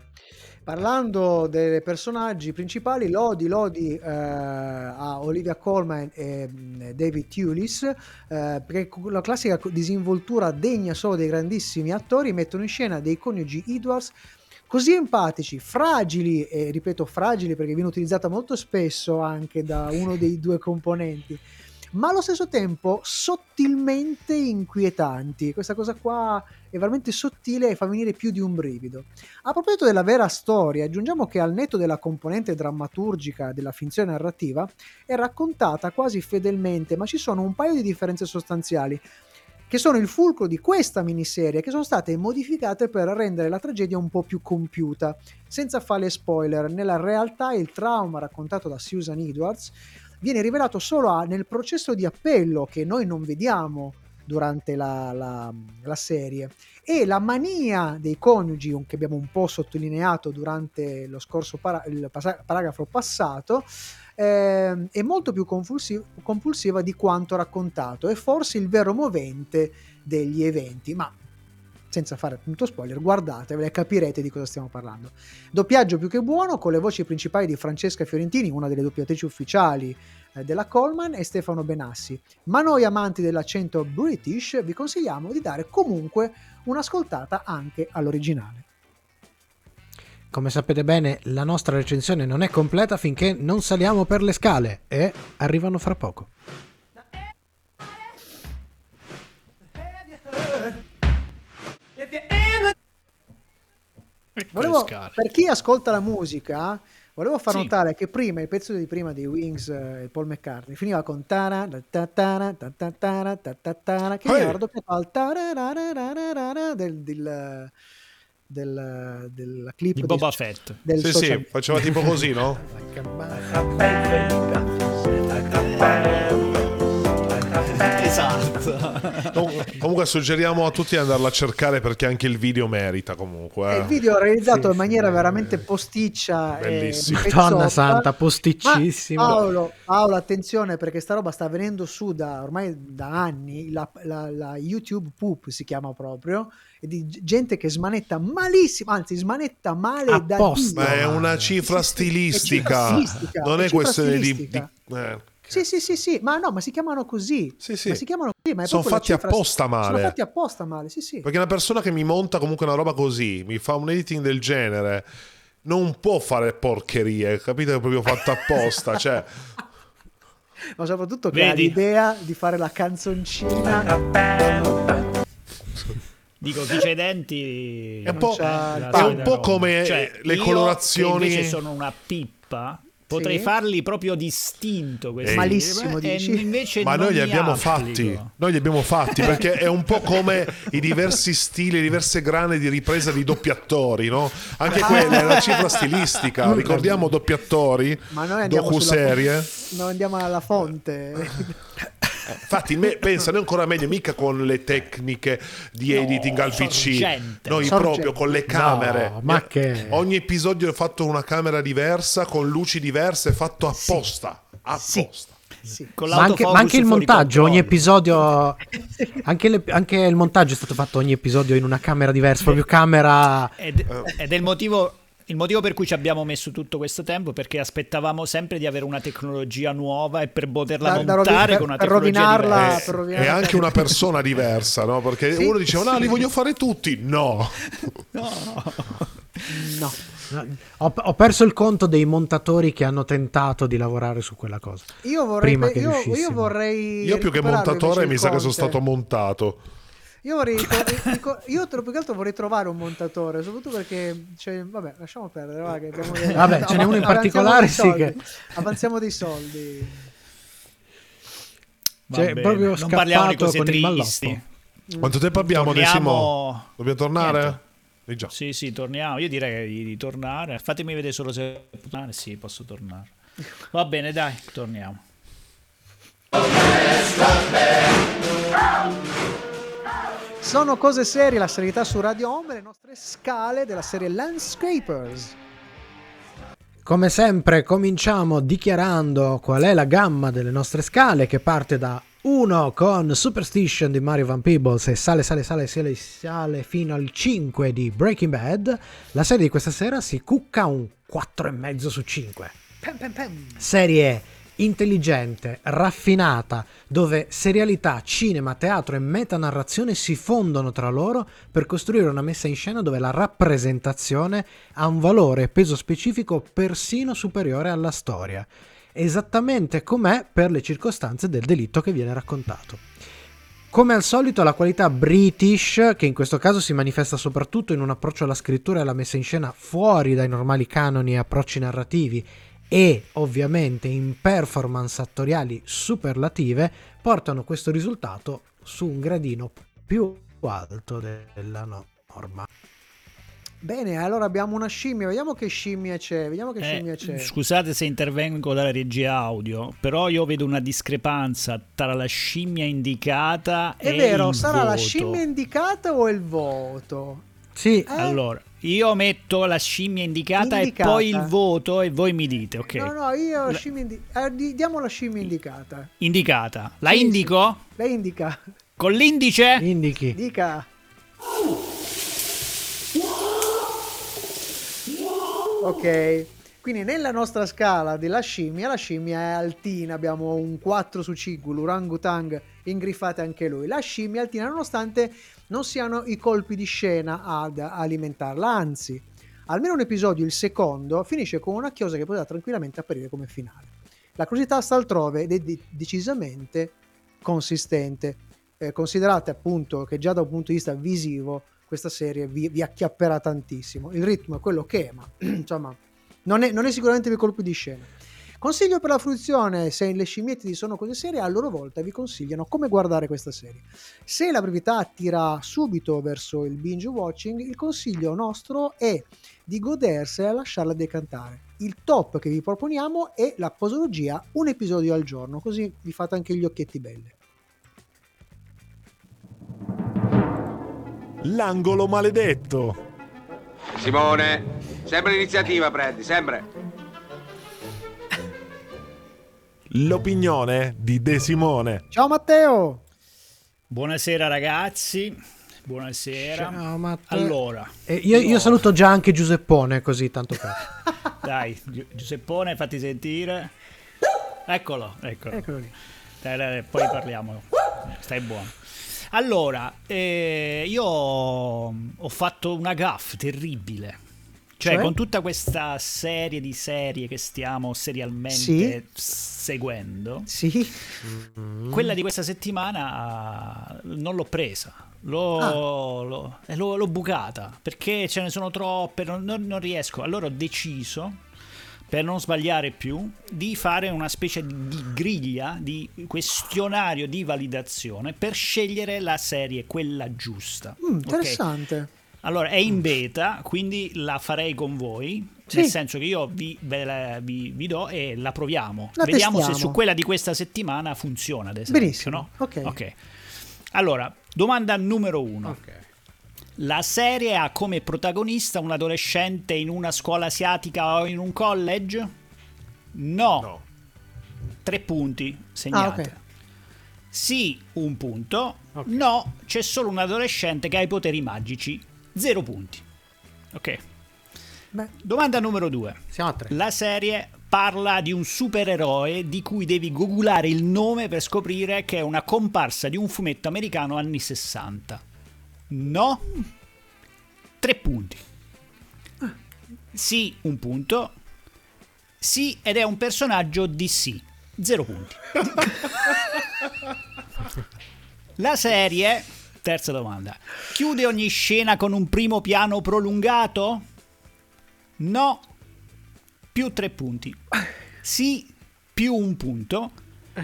Parlando dei personaggi principali, lodi, lodi eh, a Olivia Colman e mh, David Tulis, eh, perché la classica disinvoltura degna solo dei grandissimi attori mettono in scena dei coniugi Edwards così empatici, fragili, e ripeto fragili perché viene utilizzata molto spesso anche da uno dei due componenti, ma allo stesso tempo sottilmente inquietanti. Questa cosa qua è veramente sottile e fa venire più di un brivido. A proposito della vera storia, aggiungiamo che al netto della componente drammaturgica della finzione narrativa è raccontata quasi fedelmente, ma ci sono un paio di differenze sostanziali che sono il fulcro di questa miniserie, che sono state modificate per rendere la tragedia un po' più compiuta. Senza fare spoiler, nella realtà il trauma raccontato da Susan Edwards viene rivelato solo a- nel processo di appello che noi non vediamo durante la, la- la serie e la mania dei coniugi che abbiamo un po' sottolineato durante lo scorso para- paragrafo passato ehm, è molto più compulsiva di quanto raccontato e forse il vero movente degli eventi ma senza fare appunto spoiler, guardatevela e capirete di cosa stiamo parlando. Doppiaggio più che buono con le voci principali di Francesca Fiorentini, una delle doppiatrici ufficiali eh, della Coleman, e Stefano Benassi. Ma noi amanti dell'accento British vi consigliamo di dare comunque un'ascoltata anche all'originale. Come sapete bene, la nostra recensione non è completa finché non saliamo per le scale e arrivano fra poco. Volevo- per chi ascolta la musica, volevo far Sì. notare che prima il pezzo di prima di Wings eh, e Paul McCartney finiva con tara, ta ta tara, ta ta tara, ta ta tara, che veniva raddoppiato al tarararararara del, del, del, del clip Di di- Boba Fett. del Sì, social sì, faceva tipo così, no? Esatto. Com- Comunque suggeriamo a tutti di andarla a cercare perché anche il video merita comunque. Eh. il video realizzato Sì, in maniera sì, veramente eh. posticcia Bellissimo. e Madonna santa, Ma posticissimo. Paolo, Paolo, attenzione perché sta roba sta venendo su da ormai da anni. La, la- la YouTube Poop si chiama proprio. E di gente che smanetta malissimo, anzi, smanetta male da Apposta. Ma Dio. è una cifra sì, è cifra stilistica. stilistica, Non è è questione di... di- stilistica. eh. Sì, sì, sì, sì, ma no, ma si chiamano così. Sì, sì. Ma si chiamano così, ma è Sono fatti cifra- apposta male. Sono fatti apposta male, sì, sì. Perché una persona che mi monta comunque una roba così, mi fa un editing del genere, non può fare porcherie, capite? È proprio fatto apposta. cioè, Ma soprattutto che ha Vedi? l'idea di fare la canzoncina. Dico, chi c'ha i denti... è un po', è un po' come Cioè, le io, colorazioni. che invece sono una pippa. Potrei Sì. farli proprio distinto questi Ehi. Malissimo, e dici? invece Ma noi li abbiamo applico. fatti, noi li abbiamo fatti perché è un po' come i diversi stili, le diverse grane di ripresa di doppiatori, no? Anche quella è una cifra stilistica. Ricordiamo doppiatori, Ma noi andiamo sulla docu-serie. Non andiamo alla fonte. Infatti, me, pensa, noi ancora meglio, mica con le tecniche di No, editing al PC, sorgente. noi Sorgente. proprio con le camere. No, ma che- Ogni episodio è fatto una camera diversa, con luci diverse, fatto apposta. Apposta. Sì. Con Ma anche, ma anche il montaggio, ogni controllo. episodio. Anche, le- anche il montaggio è stato fatto ogni episodio in una camera diversa, proprio camera. Ed, ed è il motivo, il motivo per cui ci abbiamo messo tutto questo tempo, perché aspettavamo sempre di avere una tecnologia nuova e per poterla Da- da montare rovi- per- con una tecnologia rovinarla- diversa. E- per rovinare e la anche una persona diversa, no? Perché Sì, uno diceva, no, sì. li voglio fare tutti. No. No. Ho, ho perso il conto dei montatori che hanno tentato di lavorare su quella cosa. Io vorrei, Prima che io, io vorrei Io più che montatore mi sa che sono stato montato. Io vorrei io più che altro vorrei trovare un montatore, soprattutto perché cioè, vabbè, lasciamo perdere, va, che abbiamo dei- Vabbè, ce n'è uno in particolare, dei sì, soldi, che- avanziamo dei soldi. Cioè, bene, proprio non parliamo di cose tristi. Quanto tempo abbiamo? Torniamo... Dobbiamo tornare? Niente. Eh già. Sì, sì, torniamo. Io direi di, di tornare. Fatemi vedere solo se... Ah, sì, posso tornare. Va bene, dai, torniamo. Sono cose serie, la serietà su Radio Home, le nostre scale della serie Landscapers. Come sempre, cominciamo dichiarando qual è la gamma delle nostre scale, che parte da 1 con Superstition di Mario Van Peebles e sale, sale, sale, sale, sale fino al 5 di Breaking Bad. La serie di questa sera si cucca un 4,5 su 5. Pam, pam, pam. Serie intelligente, raffinata, dove serialità, cinema, teatro e metanarrazione si fondono tra loro per costruire una messa in scena dove la rappresentazione ha un valore e peso specifico persino superiore alla storia, esattamente com'è per le circostanze del delitto che viene raccontato. Come al solito la qualità british, che in questo caso si manifesta soprattutto in un approccio alla scrittura e alla messa in scena fuori dai normali canoni e approcci narrativi e ovviamente in performance attoriali superlative, portano questo risultato su un gradino più alto della norma. Bene, allora abbiamo una scimmia, vediamo che scimmia c'è, vediamo che Eh, scimmia c'è. scusate se intervengo dalla regia audio, però io vedo una discrepanza tra la scimmia indicata È e vero, sarà la voto. scimmia indicata o il voto? Sì, Eh? Allora, io metto la scimmia indicata, Indicata. e poi il voto e voi mi dite, ok? No, no, io La- scimmia indi- eh, di- diamo la scimmia indicata. Indicata. La Sì, indico? Lei indica. Con l'indice? indichi. Dica. Ok, quindi nella nostra scala della scimmia, la scimmia è altina, abbiamo un 4 su 5, l'orangutang ingriffate anche lui. La scimmia è altina nonostante non siano i colpi di scena ad alimentarla, anzi, almeno un episodio, il secondo, finisce con una chiosa che poteva tranquillamente apparire come finale. La curiosità sta altrove ed è de- decisamente consistente. Eh, considerate appunto che già da un punto di vista visivo questa serie vi, vi acchiapperà tantissimo. Il ritmo è quello che è, ma insomma non è, non è sicuramente per colpi di scena. Consiglio per la fruizione, se le scimmiette di sono cose serie, a loro volta vi consigliano come guardare questa serie. Se la brevità attira subito verso il binge watching, il consiglio nostro è di godersela e lasciarla decantare. Il top che vi proponiamo è la posologia, un episodio al giorno, così vi fate anche gli occhietti belli. L'angolo maledetto. Simone, sempre l'iniziativa prendi, sempre. L'opinione di De Simone. Ciao Matteo! Buonasera ragazzi, buonasera. Ciao, Matteo. Allora, Eh, io, io saluto già anche Giuseppone, così tanto per. dai, Gi- Giuseppone, fatti sentire. Eccolo, eccolo. Eccolo lì. Dai, dai, poi parliamo. Stai buono. Allora, eh, io ho ho fatto una gaff terribile. Cioè, Cioè? con tutta questa serie di serie che stiamo serialmente seguendo, Sì? quella di questa settimana non l'ho presa. L'ho, l'ho- eh, l'ho- l'ho bucata perché ce ne sono troppe, non, non- non riesco. Allora ho deciso, per non sbagliare più, di fare una specie di, griglia, di questionario di validazione per scegliere la serie, quella giusta. Mm, interessante. Allora, è in beta, quindi la farei con voi. Sì. Nel senso che io vi, ve la- vi- vi do e la proviamo. La Vediamo se testiamo. su quella di questa settimana funziona, ad esempio. Benissimo, no? ok. Allora, domanda numero uno. La serie ha come protagonista un adolescente in una scuola asiatica o in un college? No. No. Tre punti, segnate. Ah, ok. Sì, un punto. No, c'è solo un adolescente che ha i poteri magici. Zero punti. Ok. Beh, Domanda numero due. Siamo a tre. La serie parla di un supereroe di cui devi googulare il nome per scoprire che è una comparsa di un fumetto americano anni 60. No? Tre punti. Sì, un punto. Sì, ed è un personaggio DC. Zero punti. La serie, terza domanda, chiude ogni scena con un primo piano prolungato? No, più tre punti. Sì, più un punto.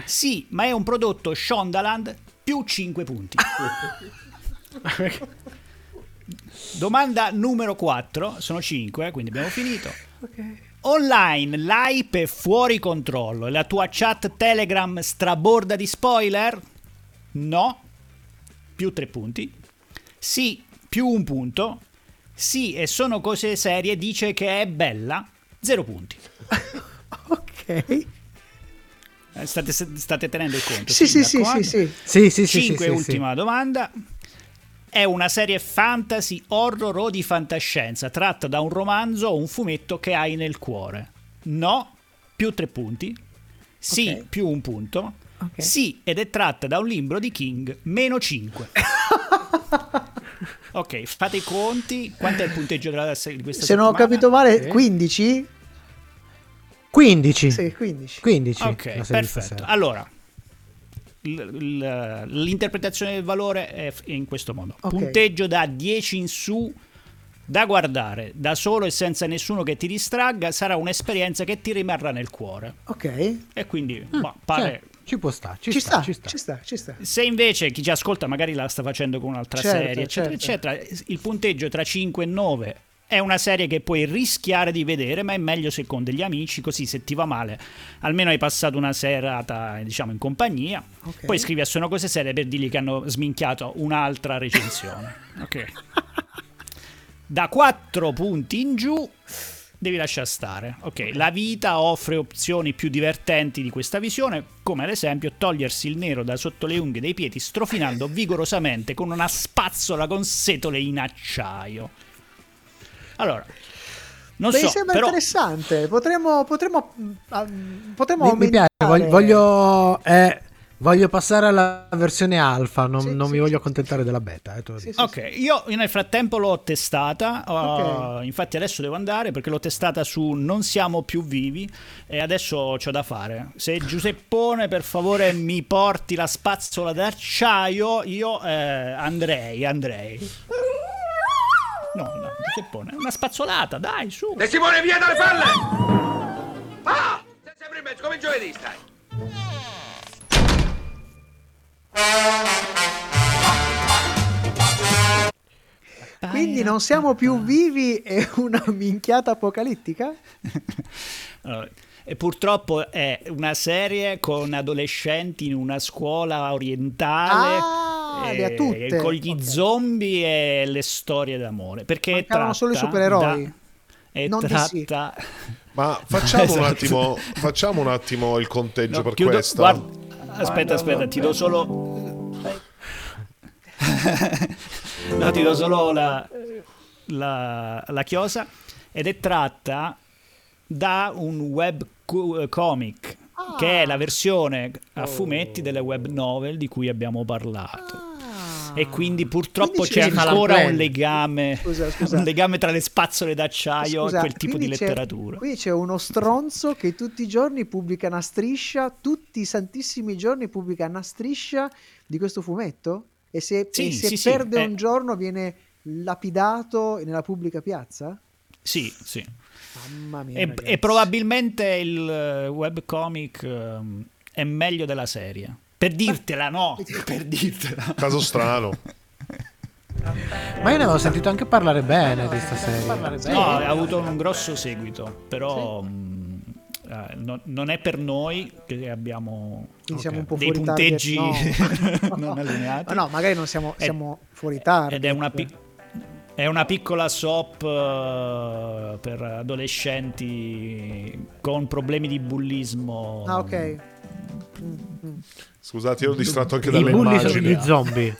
Sì, ma è un prodotto Shondaland, più cinque punti. Domanda numero 4, sono 5, quindi abbiamo finito. Online, l'hype è fuori controllo la tua chat Telegram straborda di spoiler? No, più tre punti. Sì, più un punto. Sì, e sono cose serie, dice che è bella, zero punti. ok. Eh, State, state tenendo il conto? Sì, sì, sì, sì, raccomando? sì. Sì, sì, sì. Cinque, sì, sì, ultima domanda. È una serie fantasy, horror o di fantascienza, tratta da un romanzo o un fumetto che hai nel cuore? No, più tre punti. Sì, Ok. più un punto. Ok. Sì, ed è tratta da un libro di King, meno 5. ok, fate i conti. Quanto è il punteggio della, se- di questa Se non ho settimana? capito male, Sì. 15? 15. Sì, 15. 15. Ok, perfetto. Allora, l- l- l'interpretazione del valore è in questo modo. Ok. Punteggio da 10 in su, da guardare da solo e senza nessuno che ti distragga, sarà un'esperienza che ti rimarrà nel cuore. Ok. E quindi, Mm, boh, pare... Ci può stare, ci, Ci, sta, sta, ci sta. ci sta, ci sta. Se invece chi ci ascolta magari la sta facendo con un'altra Certo, serie, eccetera, certo. eccetera, il punteggio tra 5 e 9 è una serie che puoi rischiare di vedere, ma è meglio se con degli amici, così se ti va male, almeno hai passato una serata, diciamo, in compagnia. Ok. Poi scrivi a Sono Cose Serie per dirgli che hanno sminchiato un'altra recensione. ok. Da 4 punti in giù devi lasciare stare. Ok, la vita offre opzioni più divertenti di questa visione, come ad esempio togliersi il nero da sotto le unghie dei piedi strofinando vigorosamente con una spazzola con setole in acciaio. Allora, non Beh, so, mi sembra però interessante. Potremmo, potremmo, mm, ah, potremmo Mi, mi piace, voglio, voglio, eh, Voglio passare alla versione alfa, non, Sì, non sì, mi voglio sì, accontentare della beta. eh, Ok, io nel frattempo l'ho testata, uh, Ok. infatti adesso devo andare perché l'ho testata su Non siamo più vivi e adesso c'ho da fare. Se Giuseppone per favore mi porti la spazzola d'acciaio, io eh, andrei, andrei. No, no, Giuseppone, una spazzolata, dai, su. De Simone, via dalle palle! Ah! Sei sempre in mezzo, come giovedì stai. Quindi non siamo più vivi è una minchiata apocalittica? Allora, E purtroppo è una serie con adolescenti in una scuola orientale. Ah, eh, ha tutte. Con gli Ok. zombie e le storie d'amore. Perché Mancavano solo i supereroi. da- e Non tratta... Ma facciamo un Esatto. attimo, facciamo un attimo il conteggio No, per chiudo- questa. guarda- aspetta, aspetta, ti do solo. no, ti do solo la, la, la chiosa. Ed è tratta da un web co- comic che è la versione a fumetti delle web novel di cui abbiamo parlato. E quindi purtroppo Quindi c'è ancora un legame, Scusa, scusa. un legame tra le spazzole d'acciaio Scusa, e quel tipo di letteratura. Qui c'è uno stronzo che tutti i giorni pubblica una striscia, tutti i santissimi giorni pubblica una striscia di questo fumetto? E se, Sì, e se sì, sì, perde eh. un giorno viene lapidato nella pubblica piazza? Sì, sì. Mamma mia. E, e probabilmente il eh, webcomic ehm, è meglio della serie. Per dirtela, no? Per dirtela. Caso strano. Ma io ne avevo sentito anche parlare bene di questa serie. No, ha avuto un grosso seguito, però mh, eh, no- non è per noi che abbiamo po' dei fuori punteggi target, no. non allineati. No, magari non siamo, siamo fuori target. Ed è una, pi- è una piccola soap eh, per adolescenti con problemi di bullismo. Ah, ok. Mm, mm. Scusate, io ero distratto anche I dalle bulli sono immagini. gli zombie.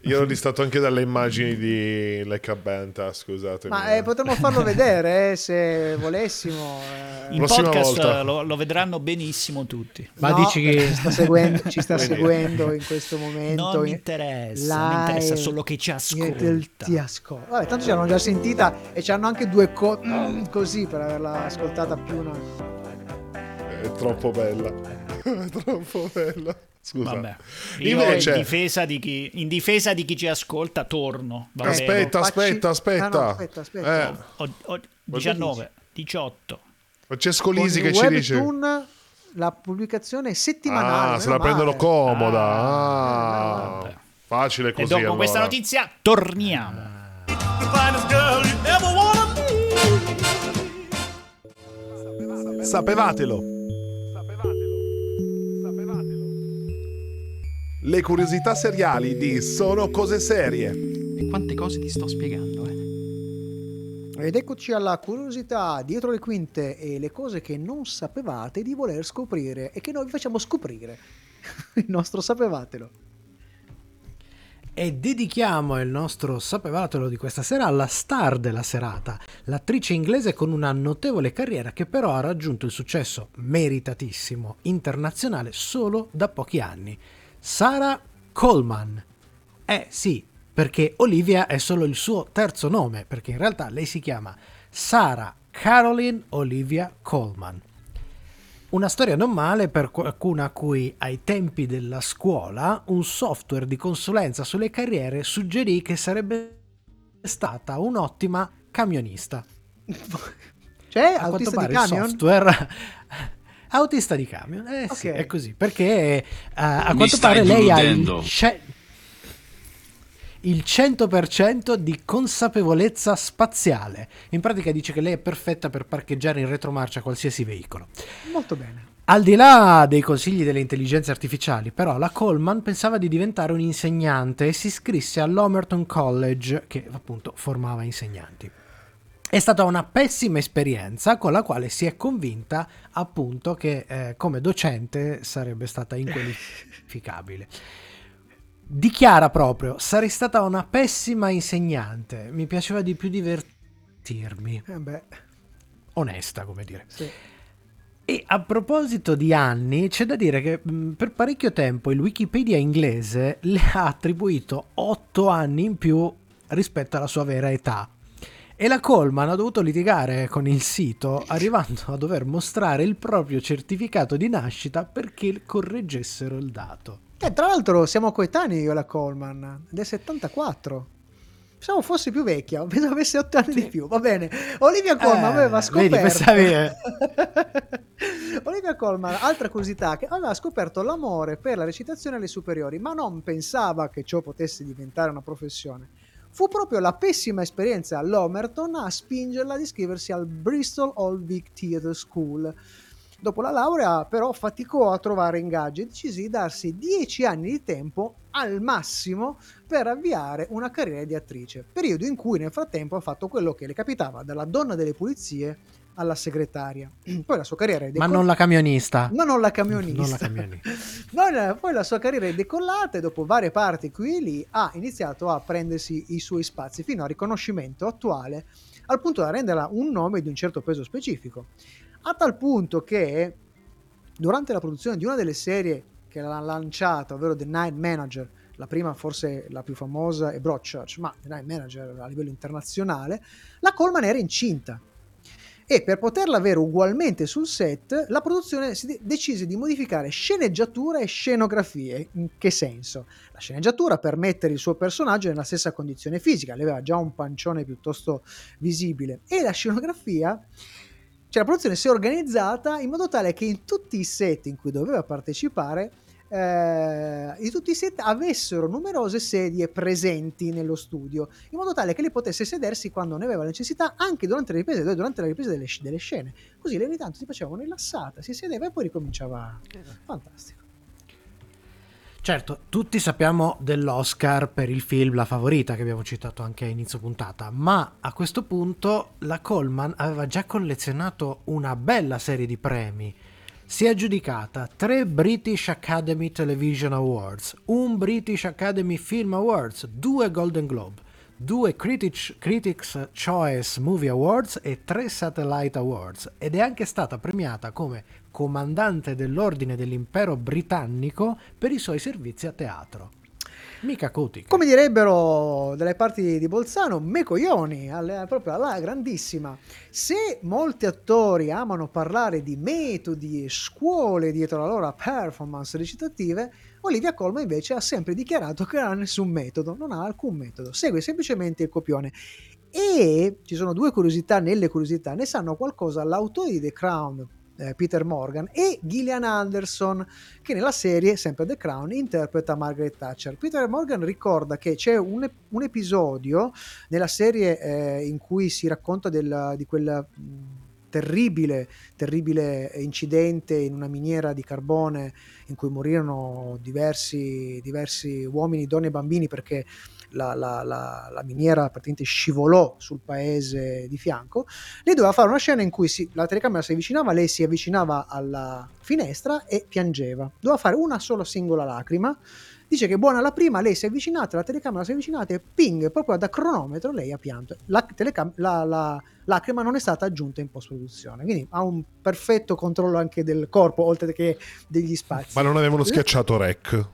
Io ero distratto anche dalle immagini di Lecca Benta, scusate. Ma eh, potremmo farlo vedere eh, se volessimo. eh. In Prossima podcast eh, lo, lo vedranno benissimo tutti. Ma No, dici che- ci sta seguendo, ci sta seguendo in questo momento. Non mi in- interessa, mi interessa live. solo che ci ascolta. ti ascolta. Vabbè, tanto ci hanno già sentita e ci hanno anche due co- così per averla ascoltata più una. È troppo bella. Troppo bella. Scusa. Vabbè, io Invece- in, difesa di chi, in difesa di chi ci ascolta torno. Va bene. Aspetta, aspetta, aspetta. Ah, no, aspetta, aspetta. Eh, Ho- ho 19, 18. Francesco Lisi che ci dice... webtoon la pubblicazione settimanale. Ah, se la prendono comoda. Ah, Ah, vabbè. facile E così dopo allora. questa notizia torniamo. Sapevatelo. Le curiosità seriali di Sono cose serie. E quante cose ti sto spiegando, eh? Ed eccoci alla curiosità dietro le quinte e le cose che non sapevate di voler scoprire e che noi vi facciamo scoprire. Il nostro sapevatelo. E dedichiamo il nostro sapevatelo di questa sera alla star della serata, l'attrice inglese con una notevole carriera che però ha raggiunto il successo meritatissimo internazionale solo da pochi anni. Sarah Coleman. Eh sì, perché Olivia è solo il suo terzo nome, perché in realtà lei si chiama Sarah Caroline Olivia Coleman. Una storia non male per qualcuno a cui ai tempi della scuola un software di consulenza sulle carriere suggerì che sarebbe stata un'ottima camionista. Cioè, A quanto pare il software autista di camion. Eh sì, Ok. è così, perché eh, a Mi quanto pare lei ha il, ce- il 100% di consapevolezza spaziale. In pratica dice che lei è perfetta per parcheggiare in retromarcia qualsiasi veicolo. Molto bene. Al di là dei consigli delle intelligenze artificiali, però, la Coleman pensava di diventare un insegnante e si iscrisse all'Homerton College, che appunto formava insegnanti. È stata una pessima esperienza con la quale si è convinta appunto che eh, come docente sarebbe stata inqualificabile. Dichiara proprio, sarei stata una pessima insegnante, mi piaceva di più divertirmi. Eh beh, Onesta, come dire. sì. E a proposito di anni, c'è da dire che mh, per parecchio tempo il Wikipedia inglese le ha attribuito 8 anni in più rispetto alla sua vera età. E la Coleman ha dovuto litigare con il sito, arrivando a dover mostrare il proprio certificato di nascita perché correggessero il dato. Eh, tra l'altro siamo coetanei io e la Coleman, del 74. Pensavo fosse più vecchia, pensavo avesse 8 anni di più. Va bene. Olivia Colman Eh, aveva vedi, scoperto. pensavi- Olivia Colman, altra curiosità, che aveva scoperto l'amore per la recitazione alle superiori, ma non pensava che ciò potesse diventare una professione. Fu proprio la pessima esperienza all'Omerton a spingerla ad iscriversi al Bristol Old Vic Theatre School. Dopo la laurea, però, faticò a trovare ingaggi e decise di darsi 10 anni di tempo al massimo per avviare una carriera di attrice, periodo in cui nel frattempo ha fatto quello che le capitava dalla donna delle pulizie alla segretaria. Poi la sua carriera è Ma decollata. non la camionista. Ma non la camionista. Non la camionista. Poi la- poi la sua carriera è decollata e dopo varie parti qui e lì ha iniziato a prendersi i suoi spazi fino al riconoscimento attuale al punto da renderla un nome di un certo peso specifico. A tal punto che durante la produzione di una delle serie che l'ha lanciata, ovvero The Night Manager, la prima forse la più famosa è Broadchurch, ma The Night Manager a livello internazionale, la Coleman era incinta e per poterla avere ugualmente sul set, la produzione de- decise di modificare sceneggiatura e scenografie. In che senso? La sceneggiatura per mettere il suo personaggio nella stessa condizione fisica, lei aveva già un pancione piuttosto visibile, e la scenografia, cioè la produzione si è organizzata in modo tale che in tutti i set in cui doveva partecipare eh, in tutti i set avessero numerose sedie presenti nello studio in modo tale che lei potesse sedersi quando ne aveva necessità anche durante le riprese durante la ripresa delle, delle scene. Così lei ogni tanto si faceva rilassata si sedeva e poi ricominciava. Fantastico. Certo, tutti sappiamo dell'Oscar per il film La Favorita che abbiamo citato anche a inizio puntata, ma a questo punto la Coleman aveva già collezionato una bella serie di premi. Si è aggiudicata tre British Academy Television Awards, un British Academy Film Awards, due Golden Globe, due Critics, Critics Choice Movie Awards e tre Satellite Awards ed è anche stata premiata come comandante dell'Ordine dell'Impero Britannico per i suoi servizi a teatro. Mica Cutic. come direbbero dalle parti di Bolzano me coglioni alle- proprio alla grandissima se molti attori amano parlare di metodi e scuole dietro la loro performance recitative Olivia Colman invece ha sempre dichiarato che non ha nessun metodo, non ha alcun metodo, segue semplicemente il copione. E ci sono due curiosità nelle curiosità, ne sanno qualcosa l'autore di The Crown, eh, Peter Morgan, e Gillian Anderson, che nella serie, sempre The Crown, interpreta Margaret Thatcher. Peter Morgan ricorda che c'è un, un episodio nella serie eh, in cui si racconta del- di quel terribile, terribile incidente in una miniera di carbone in cui morirono diversi, diversi uomini, donne e bambini perché la, la- la- la miniera praticamente scivolò sul paese di fianco. Lei doveva fare una scena in cui si- la telecamera si avvicinava, lei si avvicinava alla finestra e piangeva. Doveva fare una sola singola lacrima. Dice che buona la prima, lei si è avvicinata, la telecamera si è avvicinata e ping, proprio da cronometro lei ha pianto. La, telecam- la- la lacrima non è stata aggiunta in post-produzione, quindi ha un perfetto controllo anche del corpo, oltre che degli spazi. Ma non avevano schiacciato rec.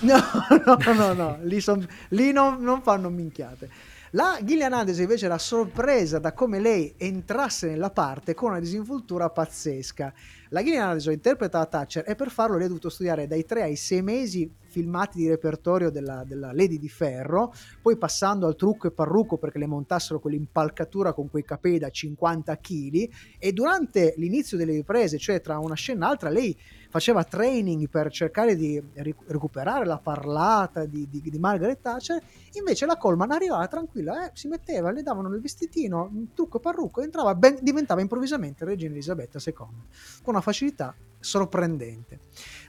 No, no, no, no, lì, son- lì non, non fanno minchiate. La Gillian Anderson invece era sorpresa da come lei entrasse nella parte con una disinvoltura pazzesca. La Gillian Anderson interpreta Thatcher e per farlo lei ha dovuto studiare dai 3 ai 6 mesi filmati di repertorio della, della Lady di Ferro, poi passando al trucco e parrucco perché le montassero quell'impalcatura con quei capelli da 50 kg e durante l'inizio delle riprese, cioè tra una scena e l'altra, lei faceva training per cercare di ric- recuperare la parlata di, di- di Margaret Thatcher, invece la Coleman arrivava tranquilla, eh, si metteva, le davano il vestitino, un trucco parrucco, entrava, ben- diventava improvvisamente regina Elisabetta II, con una facilità sorprendente.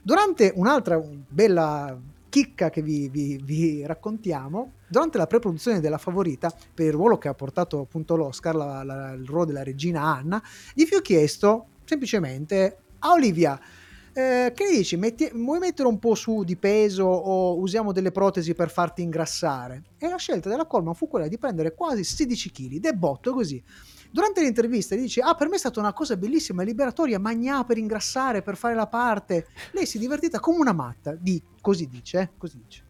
Durante un'altra bella chicca che vi, vi- vi raccontiamo, durante la pre-produzione della favorita, per il ruolo che ha portato appunto l'Oscar, la- la- il ruolo della regina Anna, gli fu chiesto semplicemente a Olivia, Eh, che ne dici? Metti- vuoi mettere un po' su di peso o usiamo delle protesi per farti ingrassare? E la scelta della Coleman fu quella di prendere quasi 16 kg, de botto così. Durante l'intervista dice: Ah, per me è stata una cosa bellissima, liberatoria, magnà per ingrassare, per fare la parte. Lei si è divertita come una matta. Di, così dice, eh, così dice.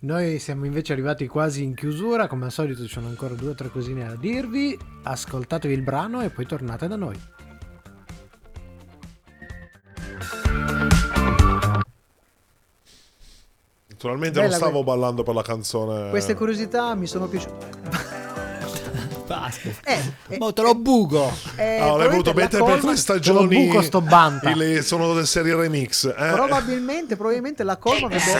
Noi siamo invece arrivati quasi in chiusura, come al solito ci sono ancora due o tre cosine da dirvi. Ascoltatevi il brano e poi tornate da noi. Naturalmente Bella non stavo ballando per la canzone. Queste curiosità mi sono piaciute. Basta. Eh, eh, Mo te lo buco. eh, Ah, l'hai voluto mettere per tre stagioni. buco sto banta. Il- sono delle serie remix. eh? probabilmente, probabilmente la Coleman avrebbe-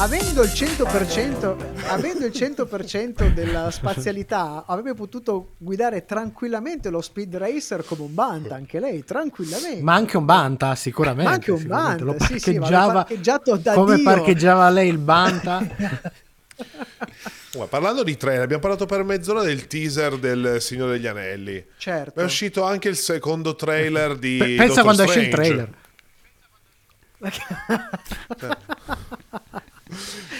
avendo il 100%, avendo il 100% della spazialità avrebbe potuto guidare tranquillamente lo speed racer come un Banta anche lei tranquillamente Ma anche un Banta, sicuramente. Ma anche un. Banta, Lo sì, sì, ma parcheggiava parcheggiato da come Dio. parcheggiava lei il Banta. Guarda, parlando di trailer, abbiamo parlato per mezz'ora del teaser del Signore degli Anelli. certo È uscito anche il secondo trailer di. Pe- Pensa Doctor quando esce il Strange. trailer.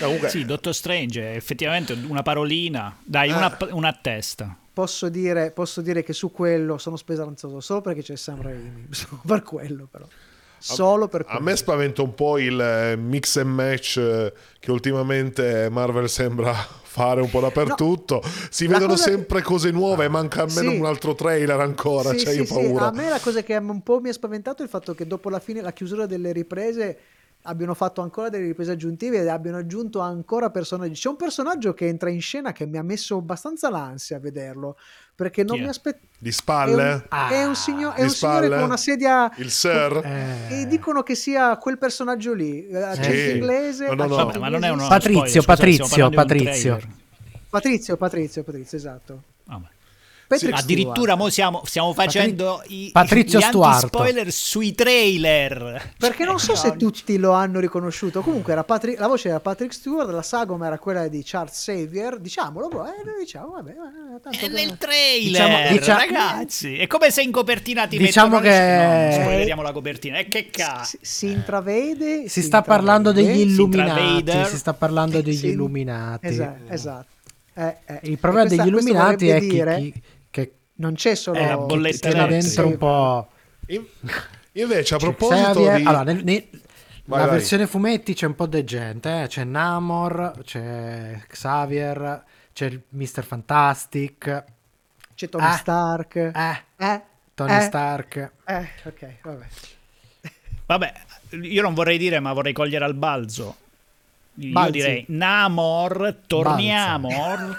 Comunque, Sì, Dottor Strange, effettivamente una parolina. Dai, una, una testa. posso dire, posso dire che su quello sono speranzoso solo perché c'è Sam Raimi per quello però solo per quello A me spaventa un po' il eh, mix and match eh, che ultimamente Marvel sembra fare un po' dappertutto. si la vedono che- sempre cose nuove, manca almeno Sì. un altro trailer ancora, Sì, cioè sì, io ho sì, paura. A me la cosa che un po' mi ha spaventato è il fatto che dopo la fine, la chiusura delle riprese abbiano fatto ancora delle riprese aggiuntive ed abbiano aggiunto ancora personaggi. C'è un personaggio che entra in scena che mi ha messo abbastanza l'ansia a vederlo perché non Chi è? mi aspettavo. Di È spalle? un, è un signo- è un signore con una sedia. Il Sir? Eh, E dicono che sia quel personaggio lì, eh, accento Sì. inglese. No, no, no. Vabbè, ma non è uno. Patrizio, spoiler, scusate, Patrizio, un Patrizio. Patrizio, Patrizio, Patrizio, esatto. Patrick Addirittura Stewart. mo siamo, stiamo facendo i, Patrizio gli Stuarto. spoiler sui trailer. Perché non so Cioè, se tutti lo hanno riconosciuto. Comunque era Patri- la voce era Patrick Stewart, la sagoma era quella di Charles Xavier. Diciamolo, bro. Eh, diciamo, vabbè. eh, tanto È nel trailer, Diciamo- dicia- ragazzi. È come se in copertina ti Diciamo mettono... che- No, spoileriamo la copertina. E che cazzo. si, si intravede. si sta parlando degli Si illuminati. intravede. Si sta parlando degli Sì. illuminati. Esatto, esatto. Eh, eh. Il problema questa- degli illuminati è che non c'è solo È la che bolletta tiene elettrica. dentro un po'. In- Invece, a Cioè, proposito Xavier- di. allora, nel- nel- Vai, la vai. versione fumetti c'è un po' di gente, eh. c'è Namor, c'è Xavier, c'è il Mr. Fantastic, c'è Tony Ah. Stark. Eh, eh, Tony eh, Stark. eh, ok, vabbè. Vabbè, io non vorrei dire, ma vorrei cogliere al balzo. Io Balzi. direi Namor, torniamo.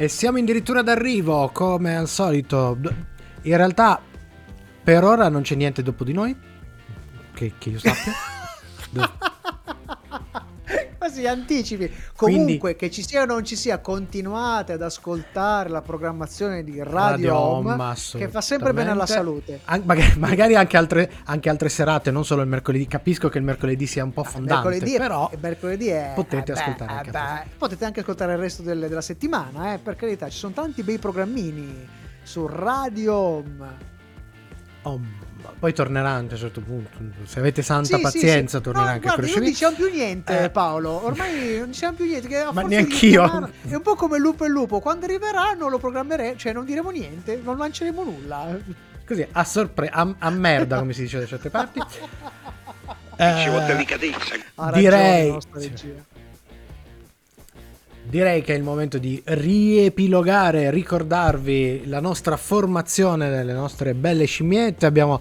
E siamo addirittura d'arrivo, come al solito. In realtà, per ora non c'è niente dopo di noi. Che, che io sappia. Quasi anticipi. Quindi- Comunque, che ci sia o non ci sia, continuate ad ascoltare la programmazione di Radio, Radio Home, Home, che fa sempre bene alla salute. An- magari, magari anche, altre, anche altre serate, non solo il mercoledì. Capisco che il mercoledì sia un po' fondante, mercoledì, però mercoledì è, potete eh ascoltare eh anche beh, altre. potete anche ascoltare il resto del- della settimana, eh, per carità, ci sono tanti bei programmini su Radio Home. Oh, poi tornerà anche a un certo punto. Se avete santa Sì, sì, pazienza, sì. tornerà No, anche guarda, a non diciamo più niente, Eh. Paolo. Ormai non diciamo più niente. Che Ma neanch'io. È un po' come Lupo e Lupo. Quando arriverà, non lo programmeremo, cioè non diremo niente, non lanceremo nulla. Così, a sorpresa, a, a merda, come si dice da certe parti. Ci vuole Eh, delicatezza. Direi-. Direi che è il momento di riepilogare, ricordarvi la nostra formazione delle nostre belle scimmiette. Abbiamo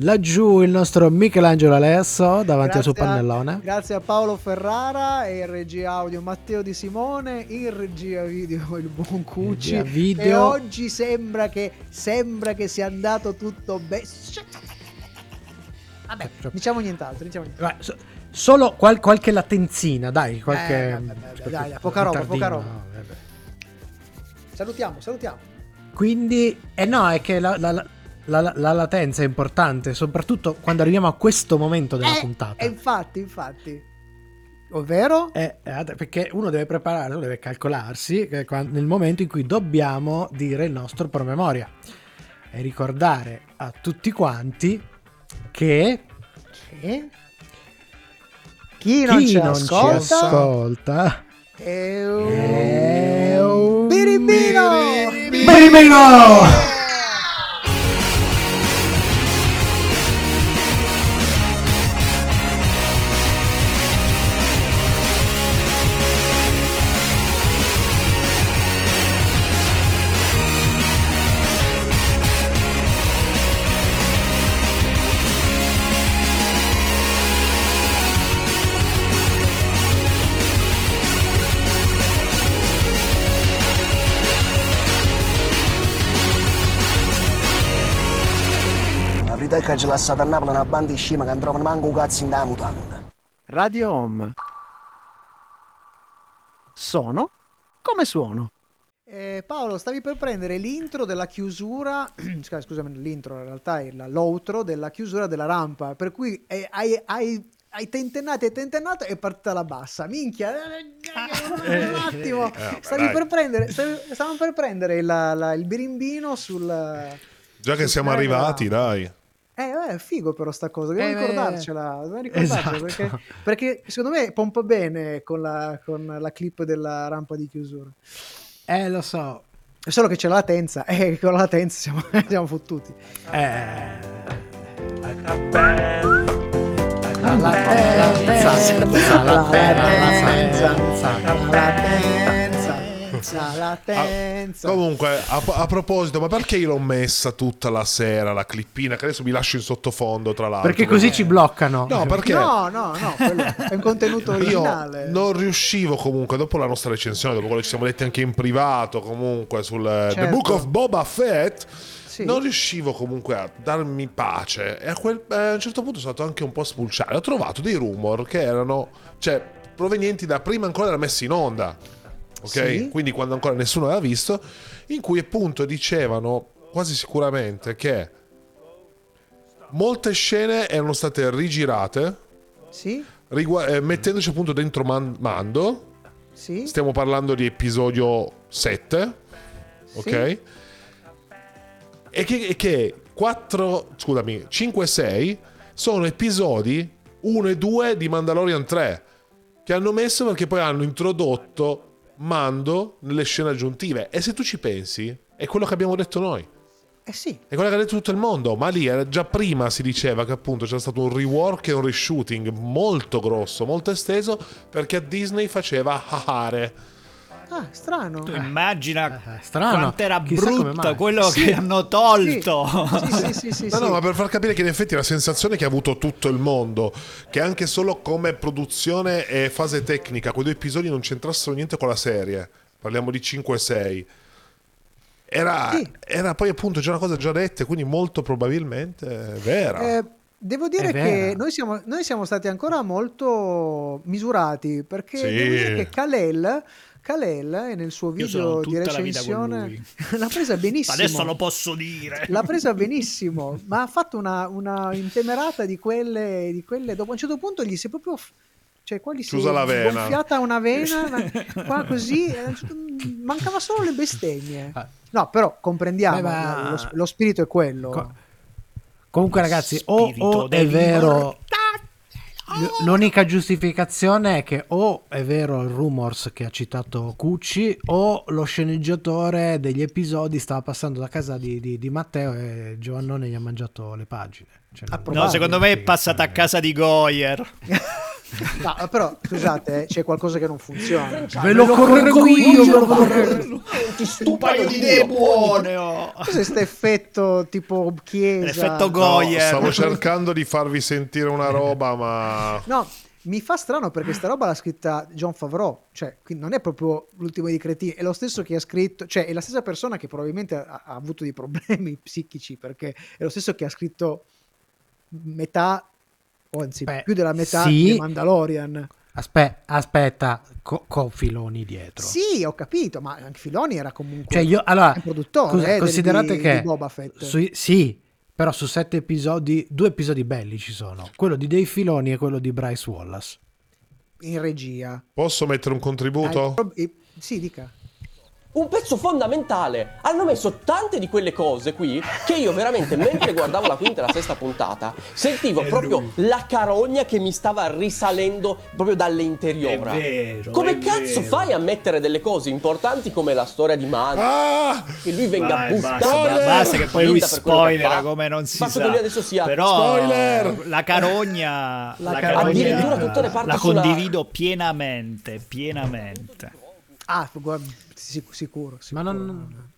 Laggiù il nostro Michelangelo Alesso davanti al suo Grazie a- pannellone. Grazie a Paolo Ferrara e in regia audio Matteo Di Simone, in regia video il buon Cucci. Regia video. E oggi sembra che, sembra che sia andato tutto bene. Vabbè, diciamo nient'altro, diciamo nient'altro. Vai, so- solo qual- qualche latenzina, dai, qualche... Eh, vabbè, vabbè, dai, poca roba, ritardino, poca roba. no. Salutiamo, salutiamo. Quindi, eh no, è che la, la- la- la- la latenza è importante, soprattutto quando arriviamo a questo momento della Eh, puntata. E infatti, infatti. Ovvero? Eh, eh, perché uno deve preparare, uno deve calcolarsi qua- nel momento in cui dobbiamo dire il nostro promemoria e ricordare a tutti quanti che Che? Chi non chi ci non ascolta ci ascolta? è un... è un Birimbino! birimbino! La che ci lasciate a Napoli una banda di scema che non trovano manco un cazzo in da mutanda. Radio Home. Sono come suono. Eh, Paolo, stavi per prendere l'intro della chiusura, scusa, scusami, l'intro in realtà è la- l'outro della chiusura della rampa, per cui eh, hai, hai, hai tentennato e tentennato e è partita la bassa. Minchia, eh, un attimo, Eh, stavi per prendere, stavi- stavamo per prendere la- la- il birimbino sul... Già che sul siamo arrivati, dai. Eh, eh, è figo però sta cosa, dobbiamo Eh, ricordarcela, dobbiamo ricordarcela esatto. perché, perché secondo me pompa bene con la, con la clip della rampa di chiusura. Eh, lo so. È solo che c'è la latenza e con la latenza siamo, siamo fottuti. Eh. La latenza, la latenza, la latenza, la latenza. Comunque, a, a proposito, ma perché io l'ho messa tutta la sera la clippina? Che adesso mi lascio in sottofondo, tra l'altro. Perché così ci bloccano. No, perché No, no, no, è un contenuto io originale. non riuscivo comunque, dopo la nostra recensione, dopo quello che ci siamo detti anche in privato, comunque sul eh, The Certo. Book of Boba Fett, Sì. non riuscivo comunque a darmi pace. E a, quel, eh, a un certo punto sono stato anche un po' a spulciare. Ho trovato dei rumor che erano, cioè, provenienti da prima ancora della messa in onda. Ok? Sì. Quindi quando ancora nessuno aveva visto, in cui appunto dicevano quasi sicuramente che molte scene erano state rigirate Sì, rigua- eh, mettendoci appunto dentro Man- Mando. sì, Stiamo parlando di episodio 7, ok? E che, che 4, scusami, 5 e 6 sono episodi 1 e 2 di Mandalorian 3 che hanno messo perché poi hanno introdotto Mando nelle scene aggiuntive. E se tu ci pensi, è quello che abbiamo detto noi. eh sì. È quello che ha detto tutto il mondo, ma lì era già prima si diceva che appunto c'era stato un rework e un reshooting molto grosso, molto esteso, perché a Disney faceva hahare. Ah, strano. Tu immagina Eh, strano. quanto era brutto quello Sì. che hanno tolto. Sì, sì, sì, sì, No, sì. no, ma per far capire che in effetti la sensazione che ha avuto tutto il mondo, che anche solo come produzione e fase tecnica, quei due episodi non c'entrassero niente con la serie, parliamo di 5 e 6. Era, Sì. era poi appunto già una cosa già detta, quindi molto probabilmente vera. Eh, devo dire che noi siamo, noi siamo stati ancora molto misurati perché Sì. devo dire che Kalel, Kalel nel suo Io sono video di tutta la vita con recensione lui. l'ha presa benissimo. Adesso lo posso dire. L'ha presa benissimo, ma ha fatto una, una intemerata di quelle, di quelle. Dopo a un certo punto gli si è proprio. Cioè, qua gli si è la vena. gonfiata una vena, una- qua così. certo- mancava solo le bestemmie. Ah. No, però comprendiamo, Beh, ma- lo, lo spirito è quello. Co- Comunque, ragazzi, o, Spirito o è vero. L- L'unica giustificazione è che o è vero il rumors che ha citato Cucci o lo sceneggiatore degli episodi stava passando da casa di, di- di Matteo e Giovannone gli ha mangiato le pagine. Cioè. No, secondo me è passata a casa di Goyer. No, però scusate, eh, c'è qualcosa che non funziona. Ve lo correggo io, ve lo correggo. Ti Un stupano paio di idee buone. oh. Cos'è questo effetto tipo chiesa? L'effetto No, Goyer. stavo cercando di farvi sentire una roba, ma No, mi fa strano perché sta roba l'ha scritta John Favreau, cioè quindi non è proprio l'ultimo di cretini, è lo stesso che ha scritto, cioè è la stessa persona che probabilmente ha, ha avuto dei problemi psichici perché è lo stesso che ha scritto metà, anzi Beh, più della metà sì. di Mandalorian. Aspe- aspetta, co- con filoni dietro. Sì, ho capito, ma anche Filoni era comunque Cioè, io, allora, un produttore scusa, eh, considerate di- che di Boba Fett. sui- sì, però su sette episodi, due episodi belli ci sono. Quello di Dave Filoni e quello di Bryce Wallace. in regia. posso mettere un contributo? prob- eh, sì, dica. Un pezzo fondamentale. Hanno messo tante di quelle cose qui che io veramente, mentre guardavo la quinta e la sesta puntata, sentivo proprio la carogna che mi stava risalendo proprio dalle interiora. È vero, Come è cazzo vero. fai a mettere delle cose importanti come la storia di Man? Ah! Che lui venga Vai, bustato. basta, Spoiler! basta che poi lui fa. come non si fatto sa. che lui adesso sia Però Spoiler! la carogna, La la carogna. Addirittura tutte le parti la sulla- condivido pienamente, pienamente. Ah, guarda, sic- sicuro, Ma sicuro. non,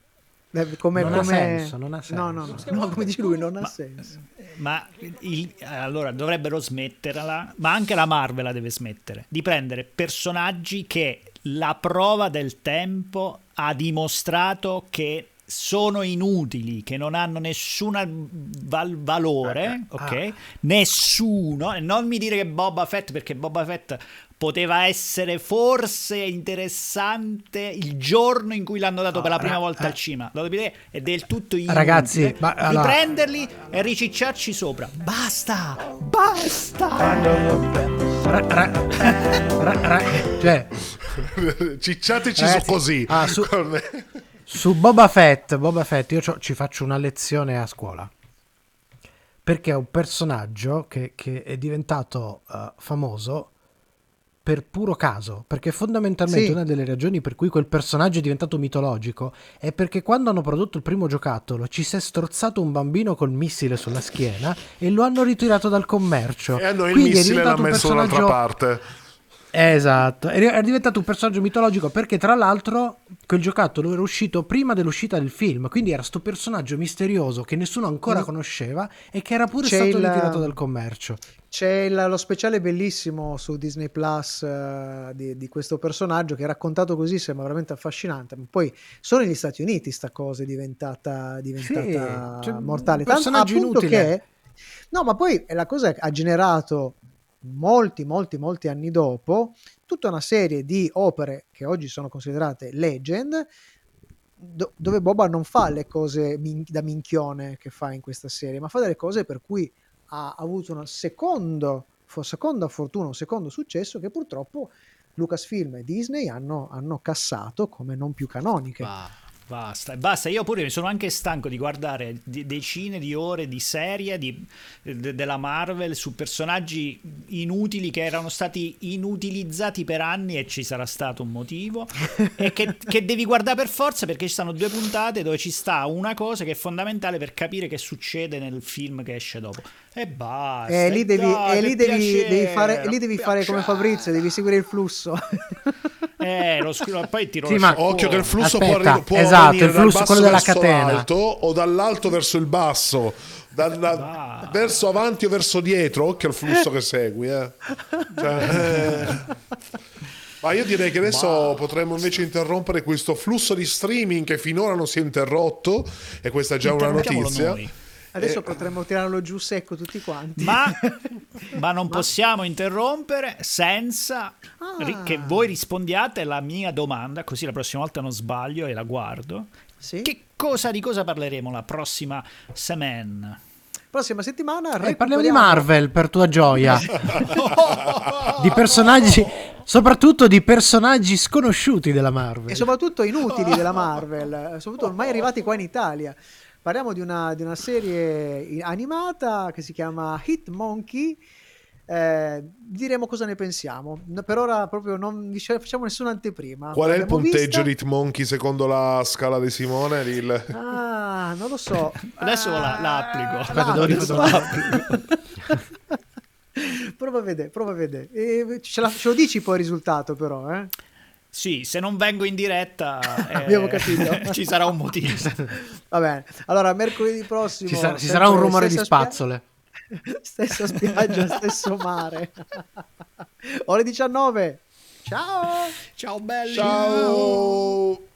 Eh, come, non ha come- senso, non ha No, no, senso. no, no, come dice lui, non ha senso. Ma il- allora dovrebbero smetterla, ma anche la Marvel la deve smettere di prendere personaggi che la prova del tempo ha dimostrato che sono inutili, che non hanno nessun valore, ok? ah. Nessuno, e non mi dire che Boba Fett, perché Boba Fett poteva essere forse interessante il giorno in cui l'hanno dato per la prima ra- volta eh. al cinema. Lo dovete è del tutto inutile Ragazzi, ma allora- prenderli e ricicciarci sopra. Basta! Basta! Ra- ra- ra- ra- cioè, Cicciateci Ragazzi, su così. ah, su- su Boba Fett, Boba Fett, io ci faccio una lezione a scuola. Perché è un personaggio che, che è diventato eh, famoso per puro caso. Perché fondamentalmente Sì. una delle ragioni per cui quel personaggio è diventato mitologico è perché quando hanno prodotto il primo giocattolo ci si è strozzato un bambino col missile sulla schiena e lo hanno ritirato dal commercio. E hanno il Quindi è missile l'ha messo dall'altra personaggio parte. Esatto, è diventato un personaggio mitologico perché tra l'altro quel giocattolo era uscito prima dell'uscita del film, quindi era sto personaggio misterioso che nessuno ancora Mm. conosceva e che era pure C'è stato il- ritirato dal commercio. C'è il- lo speciale bellissimo su Disney Plus eh, di, di questo personaggio che raccontato così sembra veramente affascinante, ma poi solo negli Stati Uniti sta cosa è diventata, diventata Sì, cioè, mortale. Tanto personaggio appunto inutile. che... No, ma poi la cosa che ha generato molti, molti, molti anni dopo tutta una serie di opere che oggi sono considerate legend do- dove Boba non fa le cose min- da minchione che fa in questa serie, ma fa delle cose per cui ha avuto una secondo, fo- seconda fortuna, un secondo successo che purtroppo Lucasfilm e Disney hanno, hanno cassato come non più canoniche. Ba- Basta, basta. Io pure mi sono anche stanco di guardare decine di ore di serie di- de- della Marvel su personaggi inutili che erano stati inutilizzati per anni e ci sarà stato un motivo. e che, che devi guardare per forza perché ci stanno due puntate dove ci sta una cosa che è fondamentale per capire che succede nel film che esce dopo. E basta. E lì devi, e lì per devi, devi fare, lì devi fare come. Fabrizio, devi seguire il flusso. Eh, lo scrivo, poi tiro Sì, ma-. Occhio che il flusso può, Aspetta, arri- può esatto, venire il flusso, dal basso quello della catena. l'alto o dall'alto verso il basso. Da- da- Va. verso avanti o verso dietro, occhio al flusso che segui. eh. Cioè, eh. Ma io direi che adesso potremmo invece interrompere questo flusso di streaming che finora non si è interrotto, e questa è già una notizia. noi. Adesso Eh. potremmo tirarlo giù secco tutti quanti. Ma, ma non possiamo interrompere senza Ah. ri- che voi rispondiate alla mia domanda, così la prossima volta non sbaglio e la guardo. Sì. Che cosa di cosa parleremo la prossima settimana? Prossima settimana Eh, parliamo di Marvel per tua gioia. di personaggi, soprattutto di personaggi sconosciuti della Marvel. e soprattutto inutili della Marvel, eh, soprattutto mai arrivati qua in Italia. Parliamo di una, di una serie animata che si chiama Hit Monkey. Eh, diremo cosa ne pensiamo. No, Per ora proprio non facciamo nessuna anteprima. Qual è il punteggio vista. di Hitmonkey secondo la scala di Simone? Il- Ah, non lo so. Adesso la, la applico. Aspetta, Ah, devo rifare la- prova a vedere, prova a vedere. E ce, la- ce lo dici poi il risultato però, eh? Sì, se non vengo in diretta eh, Abbiamo capito. ci sarà un motivo. Va bene. Allora, mercoledì prossimo... Ci, sa- ci sarà un rumore di stessa spia- spazzole. stessa spiaggia, stesso mare. Ore 19. Ciao! Ciao belli. Ciao.